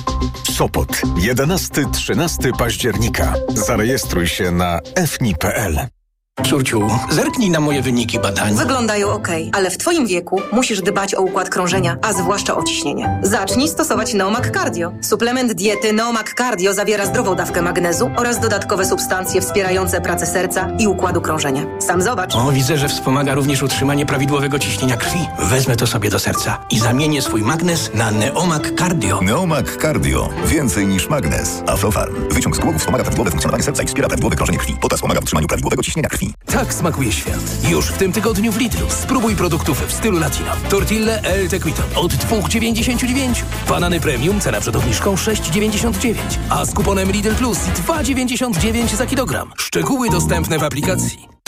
S25: Sopot 11-13 października. Zarejestruj się na fni.pl.
S26: Córciu, zerknij na moje wyniki badań.
S27: Wyglądają ok, ale w Twoim wieku musisz dbać o układ krążenia, a zwłaszcza o ciśnienie. Zacznij stosować Neomag Cardio. Suplement diety Neomag Cardio zawiera zdrową dawkę magnezu oraz dodatkowe substancje wspierające pracę serca i układu krążenia. Sam zobacz.
S26: O, widzę, że wspomaga również utrzymanie prawidłowego ciśnienia krwi. Wezmę to sobie do serca i zamienię swój magnes na Neomag Cardio.
S21: Neomag Cardio. Więcej niż magnes. Aflofarm. Wyciąg z głowy wspomaga prawidłowe funkcjonowanie serca i wspiera prawidłowe krążenie krwi. Potas pomaga w utrzymaniu prawidłowego ciśnienia krwi.
S28: Tak smakuje świat. Już w tym tygodniu w Lidlu. Spróbuj produktów w stylu latino. Tortille El Tequito od 2,99. Banany premium, cena przed obniżką 6,99. A z kuponem Lidl Plus 2,99 za kilogram. Szczegóły dostępne w aplikacji.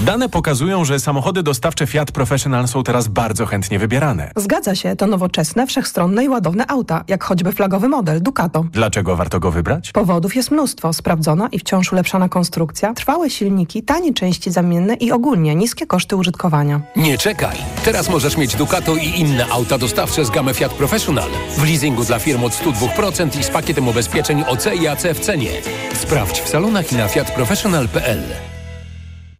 S29: Dane pokazują, że samochody dostawcze Fiat Professional są teraz bardzo chętnie wybierane.
S30: Zgadza się, to nowoczesne, wszechstronne i ładowne auta, jak choćby flagowy model Ducato.
S29: Dlaczego warto go wybrać?
S30: Powodów jest mnóstwo. Sprawdzona i wciąż ulepszana konstrukcja, trwałe silniki, tanie części zamienne i ogólnie niskie koszty użytkowania.
S28: Nie czekaj! Teraz możesz mieć Ducato i inne auta dostawcze z gamy Fiat Professional. W leasingu dla firm od 102% i z pakietem ubezpieczeń OC i AC w cenie. Sprawdź w salonach i na fiatprofessional.pl.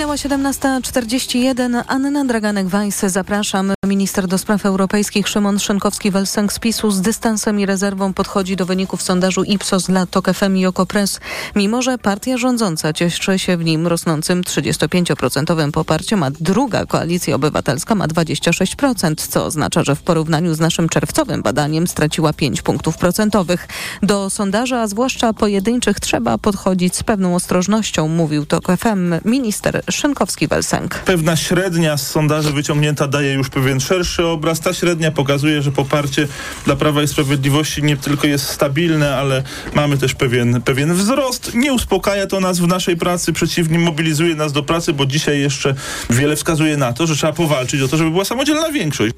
S1: Minęła 17.41. Anna Draganek-Weiss, zapraszam. Minister do spraw europejskich Szymon Szynkowski-Welsenk z PiSu z dystansem i rezerwą podchodzi do wyników sondażu Ipsos dla TOK FM i Okopres. Mimo, że partia rządząca cieszy się w nim rosnącym 35% poparciem, a druga koalicja obywatelska ma 26%, co oznacza, że w porównaniu z naszym czerwcowym badaniem straciła 5 punktów procentowych. Do sondaża, a zwłaszcza pojedynczych, trzeba podchodzić z pewną ostrożnością, mówił TOK FM minister Szynkowski-Welsenk.
S31: Pewna średnia z sondaży wyciągnięta daje już pewien szerszy obraz. Ta średnia pokazuje, że poparcie dla Prawa i Sprawiedliwości nie tylko jest stabilne, ale mamy też pewien, pewien wzrost. Nie uspokaja to nas w naszej pracy, przeciwnie, mobilizuje nas do pracy, bo dzisiaj jeszcze wiele wskazuje na to, że trzeba powalczyć o to, żeby była samodzielna większość.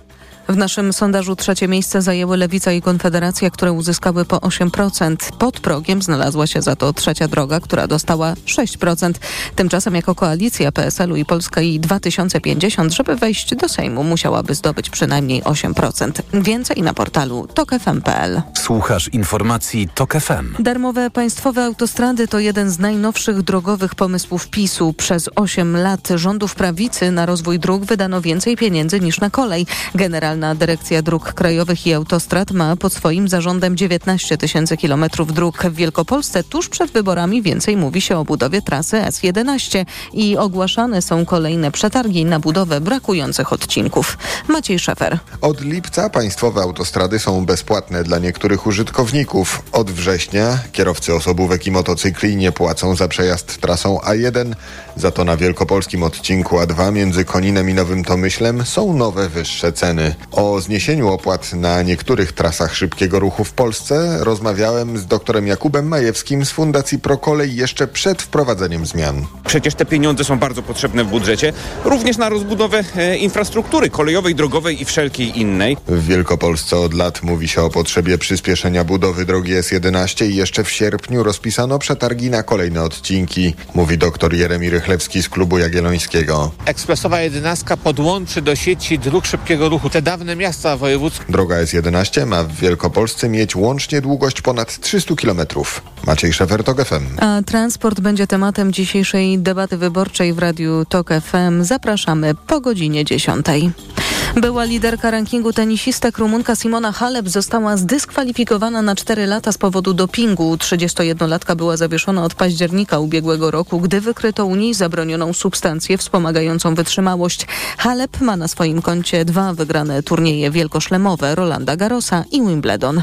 S1: W naszym sondażu trzecie miejsce zajęły Lewica i Konfederacja, które uzyskały po 8%. Pod progiem znalazła się za to trzecia droga, która dostała 6%. Tymczasem jako koalicja PSL-u i Polska i 2050, żeby wejść do Sejmu, musiałaby zdobyć przynajmniej 8%. Więcej na portalu tokefm.pl.
S2: Słuchasz informacji TOK FM.
S1: Darmowe państwowe autostrady to jeden z najnowszych drogowych pomysłów PiSu. Przez 8 lat rządów prawicy na rozwój dróg wydano więcej pieniędzy niż na kolej. Generalnie Generalna Dyrekcja Dróg Krajowych i Autostrad ma pod swoim zarządem 19 tysięcy kilometrów dróg w Wielkopolsce. Tuż przed wyborami więcej mówi się o budowie trasy S11 i ogłaszane są kolejne przetargi na budowę brakujących odcinków. Maciej Szefer.
S32: Od lipca państwowe autostrady są bezpłatne dla niektórych użytkowników. Od września kierowcy osobówek i motocykli nie płacą za przejazd trasą A1. Za to na wielkopolskim odcinku A2 między Koninem i Nowym Tomyślem są nowe wyższe ceny. O zniesieniu opłat na niektórych trasach szybkiego ruchu w Polsce rozmawiałem z doktorem Jakubem Majewskim z Fundacji Prokolej jeszcze przed wprowadzeniem zmian.
S33: Przecież te pieniądze są bardzo potrzebne w budżecie, również na rozbudowę e, infrastruktury kolejowej, drogowej i wszelkiej innej.
S32: W Wielkopolsce od lat mówi się o potrzebie przyspieszenia budowy drogi S11 i jeszcze w sierpniu rozpisano przetargi na kolejne odcinki, mówi doktor Jeremi Rychlewski z klubu Jagiellońskiego.
S34: Ekspresowa jedenastka podłączy do sieci dróg szybkiego ruchu te dawne miasta wojewódzkie.
S32: Droga S11 ma w Wielkopolsce mieć łącznie długość ponad 300 km. Maciej Szefer, TOK FM.
S1: A transport będzie tematem dzisiejszej debaty wyborczej w Radiu TOK FM. Zapraszamy po godzinie 10. Była liderka rankingu tenisistek Rumunka Simona Halep została zdyskwalifikowana na 4 lata z powodu dopingu. 31-latka była zawieszona od października ubiegłego roku, gdy wykryto u niej zabronioną substancję wspomagającą wytrzymałość. Halep ma na swoim koncie dwa wygrane turnieje wielkoszlemowe Rolanda Garrosa i Wimbledon.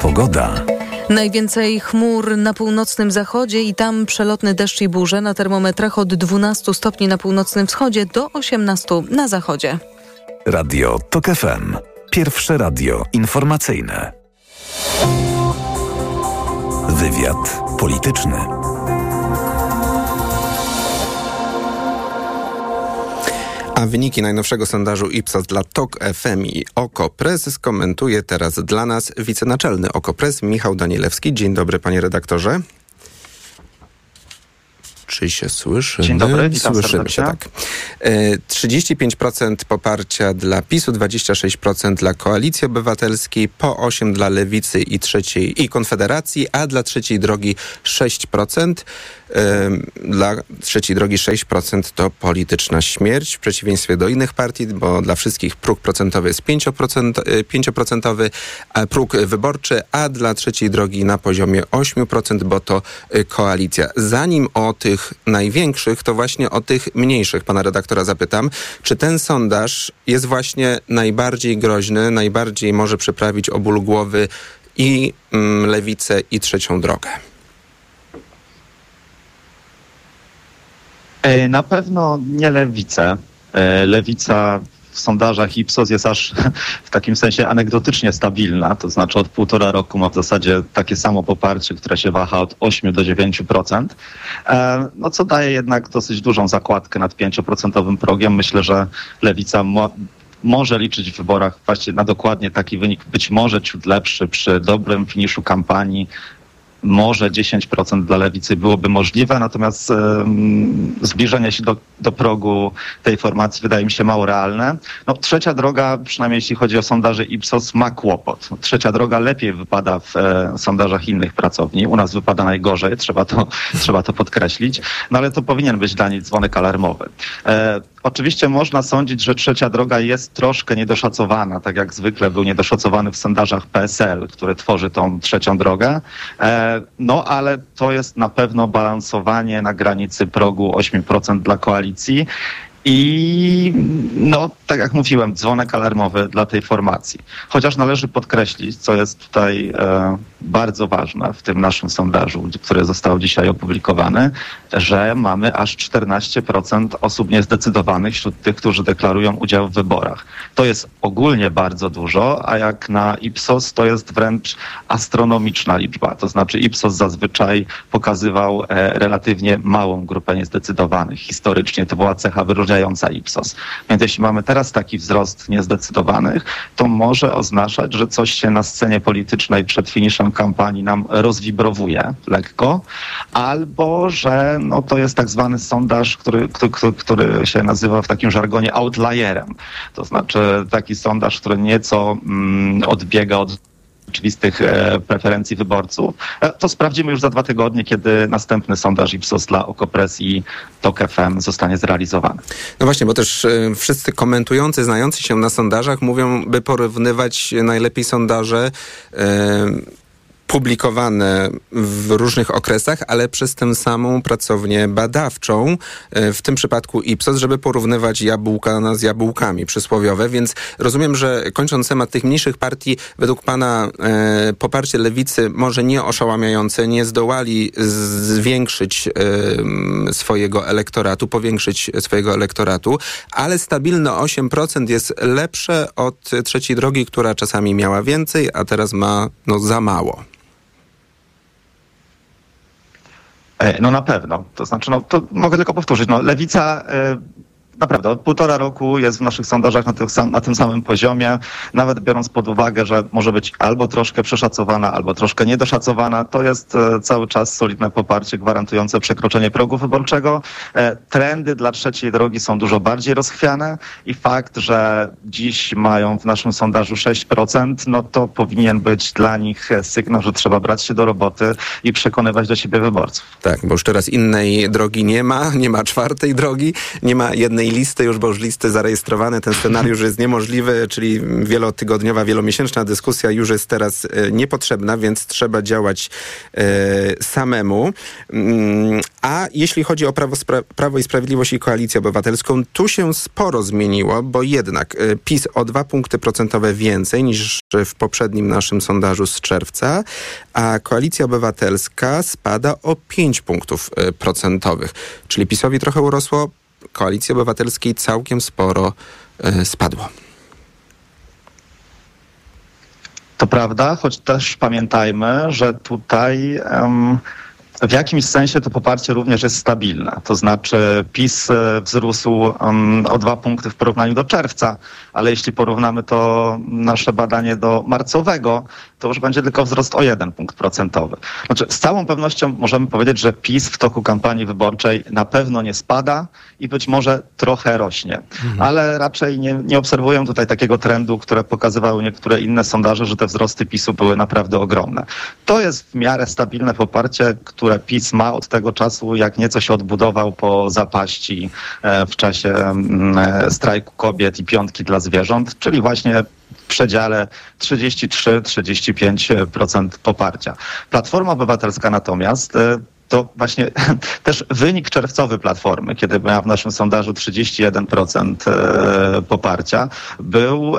S2: Pogoda.
S1: Najwięcej chmur na północnym zachodzie i tam przelotny deszcz i burze na termometrach od 12 stopni na północnym wschodzie do 18 na zachodzie.
S2: Radio TOK FM. Pierwsze radio informacyjne. Wywiad polityczny.
S3: A wyniki najnowszego sondażu Ipsos dla TOK FM i OKO.press komentuje teraz dla nas wicenaczelny OKO.press Michał Danielewski. Dzień dobry panie redaktorze. Czy się słyszymy?
S35: Dzień dobry, witam
S3: Słyszymy
S35: serdecznie.
S3: się, tak. E, 35% poparcia dla PiSu, 26% dla Koalicji Obywatelskiej, po 8% dla Lewicy i trzeciej i Konfederacji, a dla trzeciej drogi 6%. E, Dla trzeciej drogi 6% to polityczna śmierć, w przeciwieństwie do innych partii, bo dla wszystkich próg procentowy jest 5%, e, 5% a próg wyborczy, a dla trzeciej drogi na poziomie 8%, bo to e, koalicja. Zanim o tych największych, to właśnie o tych mniejszych pana redaktora zapytam. Czy ten sondaż jest właśnie najbardziej groźny, najbardziej może przyprawić o ból głowy i mm, lewicę, i trzecią drogę?
S36: Na pewno nie lewicę. E, lewica w sondażach Ipsos jest aż w takim sensie anegdotycznie stabilna, to znaczy od półtora roku ma w zasadzie takie samo poparcie, które się waha od 8 do 9%, e, no co daje jednak dosyć dużą zakładkę nad 5% progiem. Myślę, że lewica mo może liczyć w wyborach właśnie na dokładnie taki wynik, być może ciut lepszy przy dobrym finiszu kampanii, może 10% dla lewicy byłoby możliwe, natomiast zbliżenie się do, do progu tej formacji wydaje mi się mało realne. No, trzecia droga, przynajmniej jeśli chodzi o sondaże Ipsos, ma kłopot. Trzecia droga lepiej wypada w e, sondażach innych pracowni. U nas wypada najgorzej, trzeba to, trzeba to podkreślić, no ale to powinien być dla niej dzwonek alarmowy. E, Oczywiście można sądzić, że trzecia droga jest troszkę niedoszacowana, tak jak zwykle był niedoszacowany w sondażach PSL, który tworzy tą trzecią drogę. E, no ale to jest na pewno balansowanie na granicy progu 8% dla koalicji. I no, tak jak mówiłem, dzwonek alarmowy dla tej formacji. Chociaż należy podkreślić, co jest tutaj e, bardzo ważne w tym naszym sondażu, który został dzisiaj opublikowany, że mamy aż 14% osób niezdecydowanych wśród tych, którzy deklarują udział w wyborach. To jest ogólnie bardzo dużo, a jak na Ipsos to jest wręcz astronomiczna liczba. To znaczy Ipsos zazwyczaj pokazywał e, relatywnie małą grupę niezdecydowanych. Historycznie to była cecha wyróżniająca Ipsos. Więc jeśli mamy teraz taki wzrost niezdecydowanych, to może oznaczać, że coś się na scenie politycznej przed finiszem kampanii nam rozwibrowuje lekko, albo że no, to jest tak zwany sondaż, który, który, który się nazywa w takim żargonie outlierem. To znaczy taki sondaż, który nieco mm, odbiega od rzeczywistych e, preferencji wyborców. E, to sprawdzimy już za dwa tygodnie, kiedy następny sondaż Ipsos dla Okopres i TOK FM zostanie zrealizowany.
S3: No właśnie, bo też e, wszyscy komentujący, znający się na sondażach mówią, by porównywać najlepiej sondaże publikowane w różnych okresach, ale przez tę samą pracownię badawczą, e, w tym przypadku Ipsos, żeby porównywać jabłka z jabłkami przysłowiowe, więc rozumiem, że kończąc temat tych mniejszych partii, według pana e, poparcie lewicy może nie oszałamiające, nie zdołali zwiększyć e, swojego elektoratu, powiększyć swojego elektoratu, ale stabilne 8% jest lepsze od trzeciej drogi, która czasami miała więcej, a teraz ma no, za mało.
S36: E, no na pewno. To znaczy, no to mogę tylko powtórzyć. No, lewica e, naprawdę od półtora roku jest w naszych sondażach na, tych, na, tym samym poziomie, nawet biorąc pod uwagę, że może być albo troszkę przeszacowana, albo troszkę niedoszacowana, to jest e, cały czas solidne poparcie gwarantujące przekroczenie progu wyborczego. E, trendy dla trzeciej drogi są dużo bardziej rozchwiane i fakt, że dziś mają w naszym sondażu 6%, no to powinien być dla nich sygnał, że trzeba brać się do roboty i przekonywać do siebie wyborców.
S3: Tak, bo już teraz innej drogi nie ma, nie ma czwartej drogi, nie ma jednej listy już, bo już listy zarejestrowane, ten scenariusz jest niemożliwy, czyli wielotygodniowa, wielomiesięczna dyskusja już jest teraz e, niepotrzebna, więc trzeba działać e, samemu. Mm, a jeśli chodzi o Prawo, Prawo i Sprawiedliwość i Koalicję Obywatelską, tu się sporo zmieniło, bo jednak e, PiS o dwa punkty procentowe więcej niż w poprzednim naszym sondażu z czerwca, a Koalicja Obywatelska spada o 5 punktów procentowych. Czyli PiSowi trochę urosło, Koalicji Obywatelskiej całkiem sporo e, spadło.
S36: To prawda, choć też pamiętajmy, że tutaj um, w jakimś sensie to poparcie również jest stabilne. To znaczy PiS e, wzrósł um, o dwa punkty w porównaniu do czerwca, ale jeśli porównamy to nasze badanie do marcowego, to już będzie tylko wzrost o jeden punkt procentowy. Znaczy, z całą pewnością możemy powiedzieć, że PiS w toku kampanii wyborczej na pewno nie spada i być może trochę rośnie, mhm. ale raczej nie, nie obserwuję tutaj takiego trendu, które pokazywały niektóre inne sondaże, że te wzrosty PiSu były naprawdę ogromne. To jest w miarę stabilne poparcie, które PiS ma od tego czasu, jak nieco się odbudował po zapaści e, w czasie mm, e, strajku kobiet i piątki dla zwierząt, czyli właśnie w przedziale 33-35% poparcia. Platforma Obywatelska natomiast e, to właśnie też wynik czerwcowy Platformy, kiedy miała w naszym sondażu 31% e, poparcia, był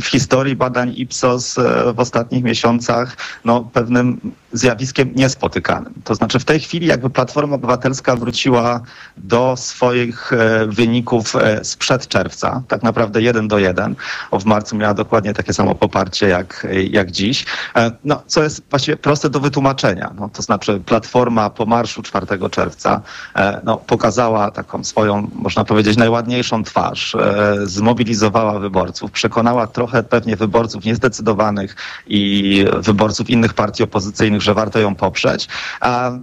S36: w historii badań Ipsos w ostatnich miesiącach no, pewnym zjawiskiem niespotykanym. To znaczy w tej chwili jakby Platforma Obywatelska wróciła do swoich e, wyników e, sprzed czerwca, tak naprawdę jeden do jeden. W marcu miała dokładnie takie samo poparcie jak, jak dziś. E, no, co jest właściwie proste do wytłumaczenia. No, to znaczy Platforma po marszu 4 czerwca e, no, pokazała taką swoją, można powiedzieć, najładniejszą twarz, e, zmobilizowała wyborców, przekonała trochę pewnie wyborców niezdecydowanych i wyborców innych partii opozycyjnych, że warto ją poprzeć,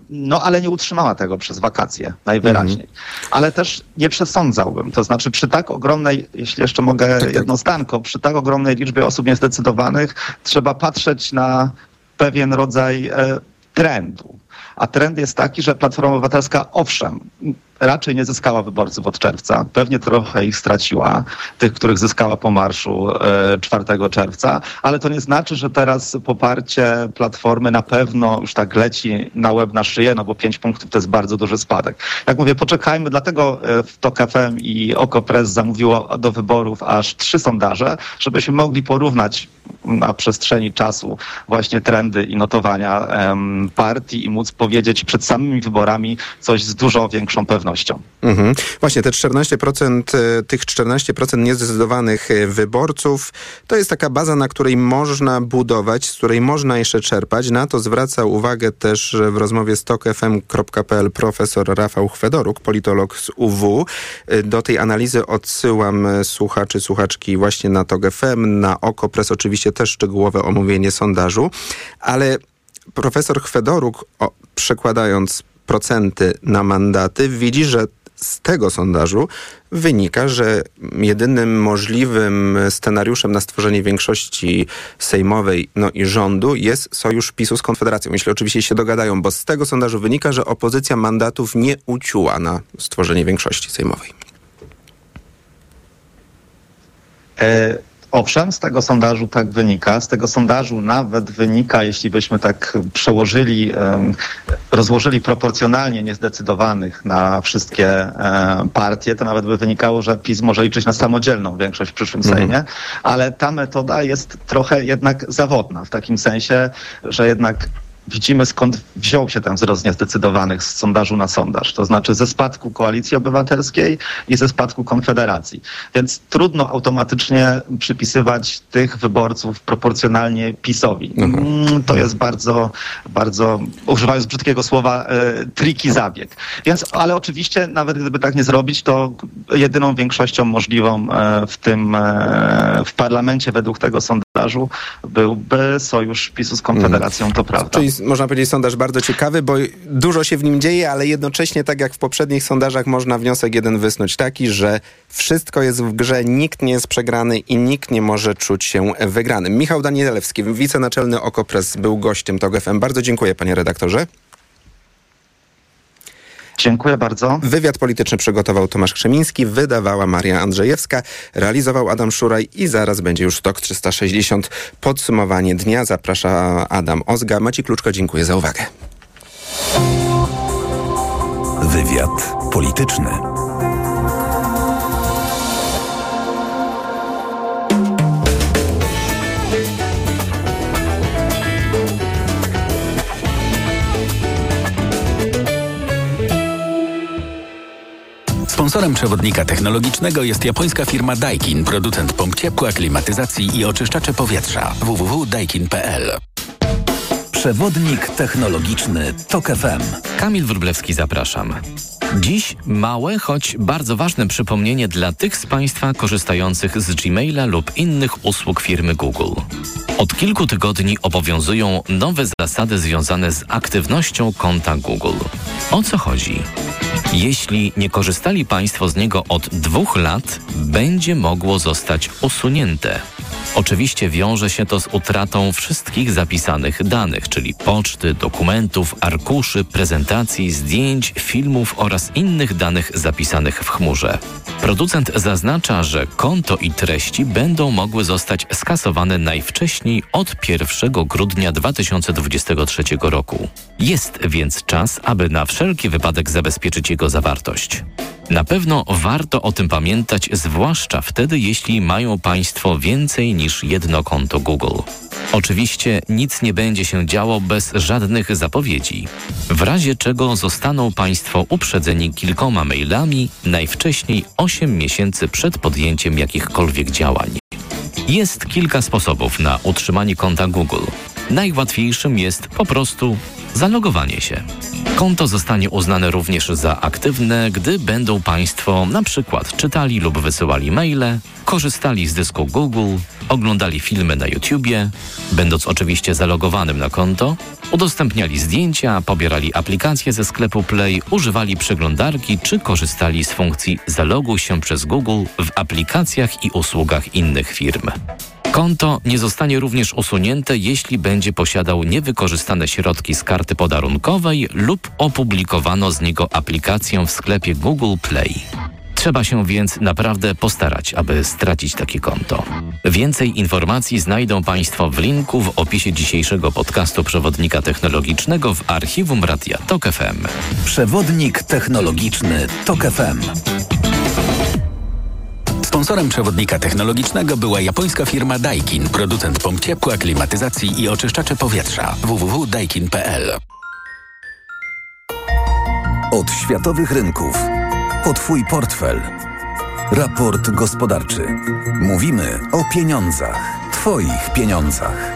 S36: no ale nie utrzymała tego przez wakacje, najwyraźniej. Mhm. Ale też nie przesądzałbym, to znaczy przy tak ogromnej, jeśli jeszcze mogę tak, tak. jedno zdanko, przy tak ogromnej liczbie osób niezdecydowanych trzeba patrzeć na pewien rodzaj e, trendu. A trend jest taki, że Platforma Obywatelska, owszem, raczej nie zyskała wyborców od czerwca. Pewnie trochę ich straciła, tych, których zyskała po marszu 4 e, czerwca, ale to nie znaczy, że teraz poparcie Platformy na pewno już tak leci na łeb na szyję, no bo 5 punktów to jest bardzo duży spadek. Jak mówię, poczekajmy, dlatego e, w TOK FM i OKO.press zamówiło do wyborów aż trzy sondaże, żebyśmy mogli porównać na przestrzeni czasu właśnie trendy i notowania partii i móc powiedzieć przed samymi wyborami coś z dużo większą pewnością pewnością.
S3: Mhm. Właśnie te 14%, e, tych 14% niezdecydowanych e, wyborców, to jest taka baza, na której można budować, z której można jeszcze czerpać. Na to zwraca uwagę też w rozmowie z tokfm.pl profesor Rafał Chwedoruk, politolog z UW. E, do tej analizy odsyłam słuchaczy, słuchaczki właśnie na TOG FM, na OKO.press oczywiście też szczegółowe omówienie sondażu, ale profesor Chwedoruk, o, przekładając procenty na mandaty, widzi, że z tego sondażu wynika, że jedynym możliwym scenariuszem na stworzenie większości sejmowej no i rządu jest sojusz PiSu z Konfederacją. Jeśli oczywiście się dogadają, bo z tego sondażu wynika, że opozycja mandatów nie uciuła na stworzenie większości sejmowej.
S36: E Owszem, z tego sondażu tak wynika. Z tego sondażu nawet wynika, jeśli byśmy tak przełożyli, rozłożyli proporcjonalnie niezdecydowanych na wszystkie partie, to nawet by wynikało, że PiS może liczyć na samodzielną większość w przyszłym mhm. Sejmie, ale ta metoda jest trochę jednak zawodna, w takim sensie, że jednak widzimy skąd wziął się ten wzrost niezdecydowanych z sondażu na sondaż, to znaczy ze spadku Koalicji Obywatelskiej i ze spadku Konfederacji. Więc trudno automatycznie przypisywać tych wyborców proporcjonalnie PiSowi. Mhm. Mm, to jest bardzo, bardzo, używając brzydkiego słowa, e, triki zabieg. Więc, ale oczywiście, nawet gdyby tak nie zrobić, to jedyną większością możliwą e, w tym, e, w parlamencie według tego sondażu byłby sojusz PiSu z Konfederacją, to prawda.
S3: Czyli można powiedzieć, sondaż bardzo ciekawy, bo dużo się w nim dzieje, ale jednocześnie, tak jak w poprzednich sondażach, można wniosek jeden wysnuć taki, że wszystko jest w grze, nikt nie jest przegrany i nikt nie może czuć się wygranym. Michał Danielewski, wicenaczelny Okopres, był gościem TOG FM. Bardzo dziękuję, panie redaktorze.
S36: Dziękuję bardzo.
S3: Wywiad polityczny przygotował Tomasz Krzemiński, wydawała Maria Andrzejewska, realizował Adam Szuraj i zaraz będzie już TOK 360. Podsumowanie dnia zaprasza Adam Ozga. Maci Kluczko, dziękuję za uwagę.
S2: Wywiad polityczny.
S37: Sponsorem przewodnika technologicznego jest japońska firma Daikin, producent pomp ciepła, klimatyzacji i oczyszczacze powietrza. www.daikin.pl
S2: Przewodnik technologiczny TOK FM.
S38: Kamil Wróblewski, zapraszam. Dziś małe, choć bardzo ważne przypomnienie dla tych z Państwa korzystających z Gmaila lub innych usług firmy Google. Od kilku tygodni obowiązują nowe zasady związane z aktywnością konta Google. O co chodzi? Jeśli nie korzystali Państwo z niego od dwóch lat, będzie mogło zostać usunięte. Oczywiście wiąże się to z utratą wszystkich zapisanych danych, czyli poczty, dokumentów, arkuszy, prezentacji, zdjęć, filmów oraz innych danych zapisanych w chmurze. Producent zaznacza, że konto i treści będą mogły zostać skasowane najwcześniej od 1 grudnia 2023 roku. Jest więc czas, aby na wszelki wypadek zabezpieczyć jego zawartość. Na pewno warto o tym pamiętać, zwłaszcza wtedy, jeśli mają Państwo więcej niż jedno konto Google. Oczywiście nic nie będzie się działo bez żadnych zapowiedzi, w razie czego zostaną Państwo uprzedzeni kilkoma mailami najwcześniej 8 miesięcy przed podjęciem jakichkolwiek działań. Jest kilka sposobów na utrzymanie konta Google. Najłatwiejszym jest po prostu zalogowanie się. Konto zostanie uznane również za aktywne, gdy będą Państwo na przykład czytali lub wysyłali maile, korzystali z dysku Google, oglądali filmy na YouTubie, będąc oczywiście zalogowanym na konto, udostępniali zdjęcia, pobierali aplikacje ze sklepu Play, używali przeglądarki czy korzystali z funkcji zaloguj się przez Google w aplikacjach i usługach innych firm. Konto nie zostanie również usunięte, jeśli będzie posiadał niewykorzystane środki z karty podarunkowej lub opublikowano z niego aplikację w sklepie Google Play. Trzeba się więc naprawdę postarać, aby stracić takie konto. Więcej informacji znajdą Państwo w linku w opisie dzisiejszego podcastu Przewodnika Technologicznego w archiwum Radia TOK FM.
S2: Przewodnik technologiczny TOK FM.
S39: Sponsorem przewodnika technologicznego była japońska firma Daikin, producent pomp ciepła, klimatyzacji i oczyszczaczy powietrza. www.daikin.pl
S2: Od światowych rynków. Po Twój portfel. Raport gospodarczy. Mówimy o pieniądzach. Twoich pieniądzach.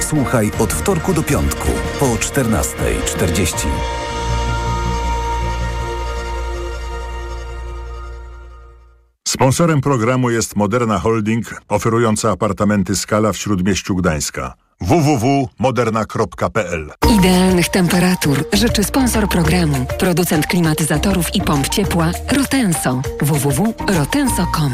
S2: Słuchaj od wtorku do piątku po 14.40.
S40: Sponsorem programu jest Moderna Holding, oferująca apartamenty Skala w Śródmieściu Gdańska. www.moderna.pl
S41: Idealnych temperatur życzy sponsor programu, producent klimatyzatorów i pomp ciepła Rotenso. www.rotenso.com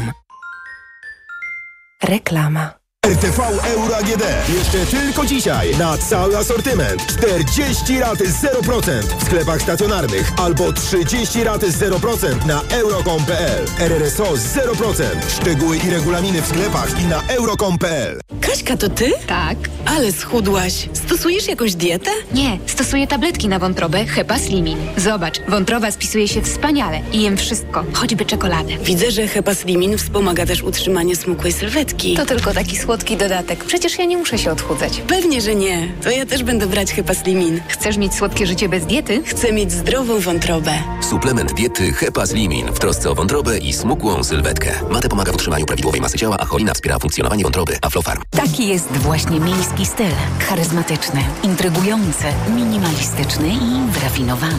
S30: Reklama.
S21: RTV Euro AGD. Jeszcze tylko dzisiaj na cały asortyment. 40 raty 0% w sklepach stacjonarnych albo 30 raty 0% na euro.com.pl. RRSO 0%. Szczegóły i regulaminy w sklepach i na euro.com.pl.
S42: Kaśka, to ty?
S43: Tak.
S42: Ale schudłaś. Stosujesz jakąś dietę?
S43: Nie, stosuję tabletki na wątrobę Hepa Slimin. Zobacz, wątroba spisuje się wspaniale i jem wszystko, choćby czekoladę.
S42: Widzę, że Hepa Slimin wspomaga też utrzymanie smukłej sylwetki.
S43: To tylko taki słodki dodatek. Przecież ja nie muszę się odchudzać.
S42: Pewnie, że nie. To ja też będę brać Hepa Slimin.
S43: Chcesz mieć słodkie życie bez diety?
S42: Chcę mieć zdrową wątrobę.
S44: Suplement diety Hepa Slimin w trosce o wątrobę i smukłą sylwetkę. Mate pomaga w utrzymaniu prawidłowej masy ciała, a cholina wspiera funkcjonowanie wątroby. Aflofarm.
S45: Taki jest właśnie miejski styl. Charyzmatyczny, intrygujący, minimalistyczny i wyrafinowany.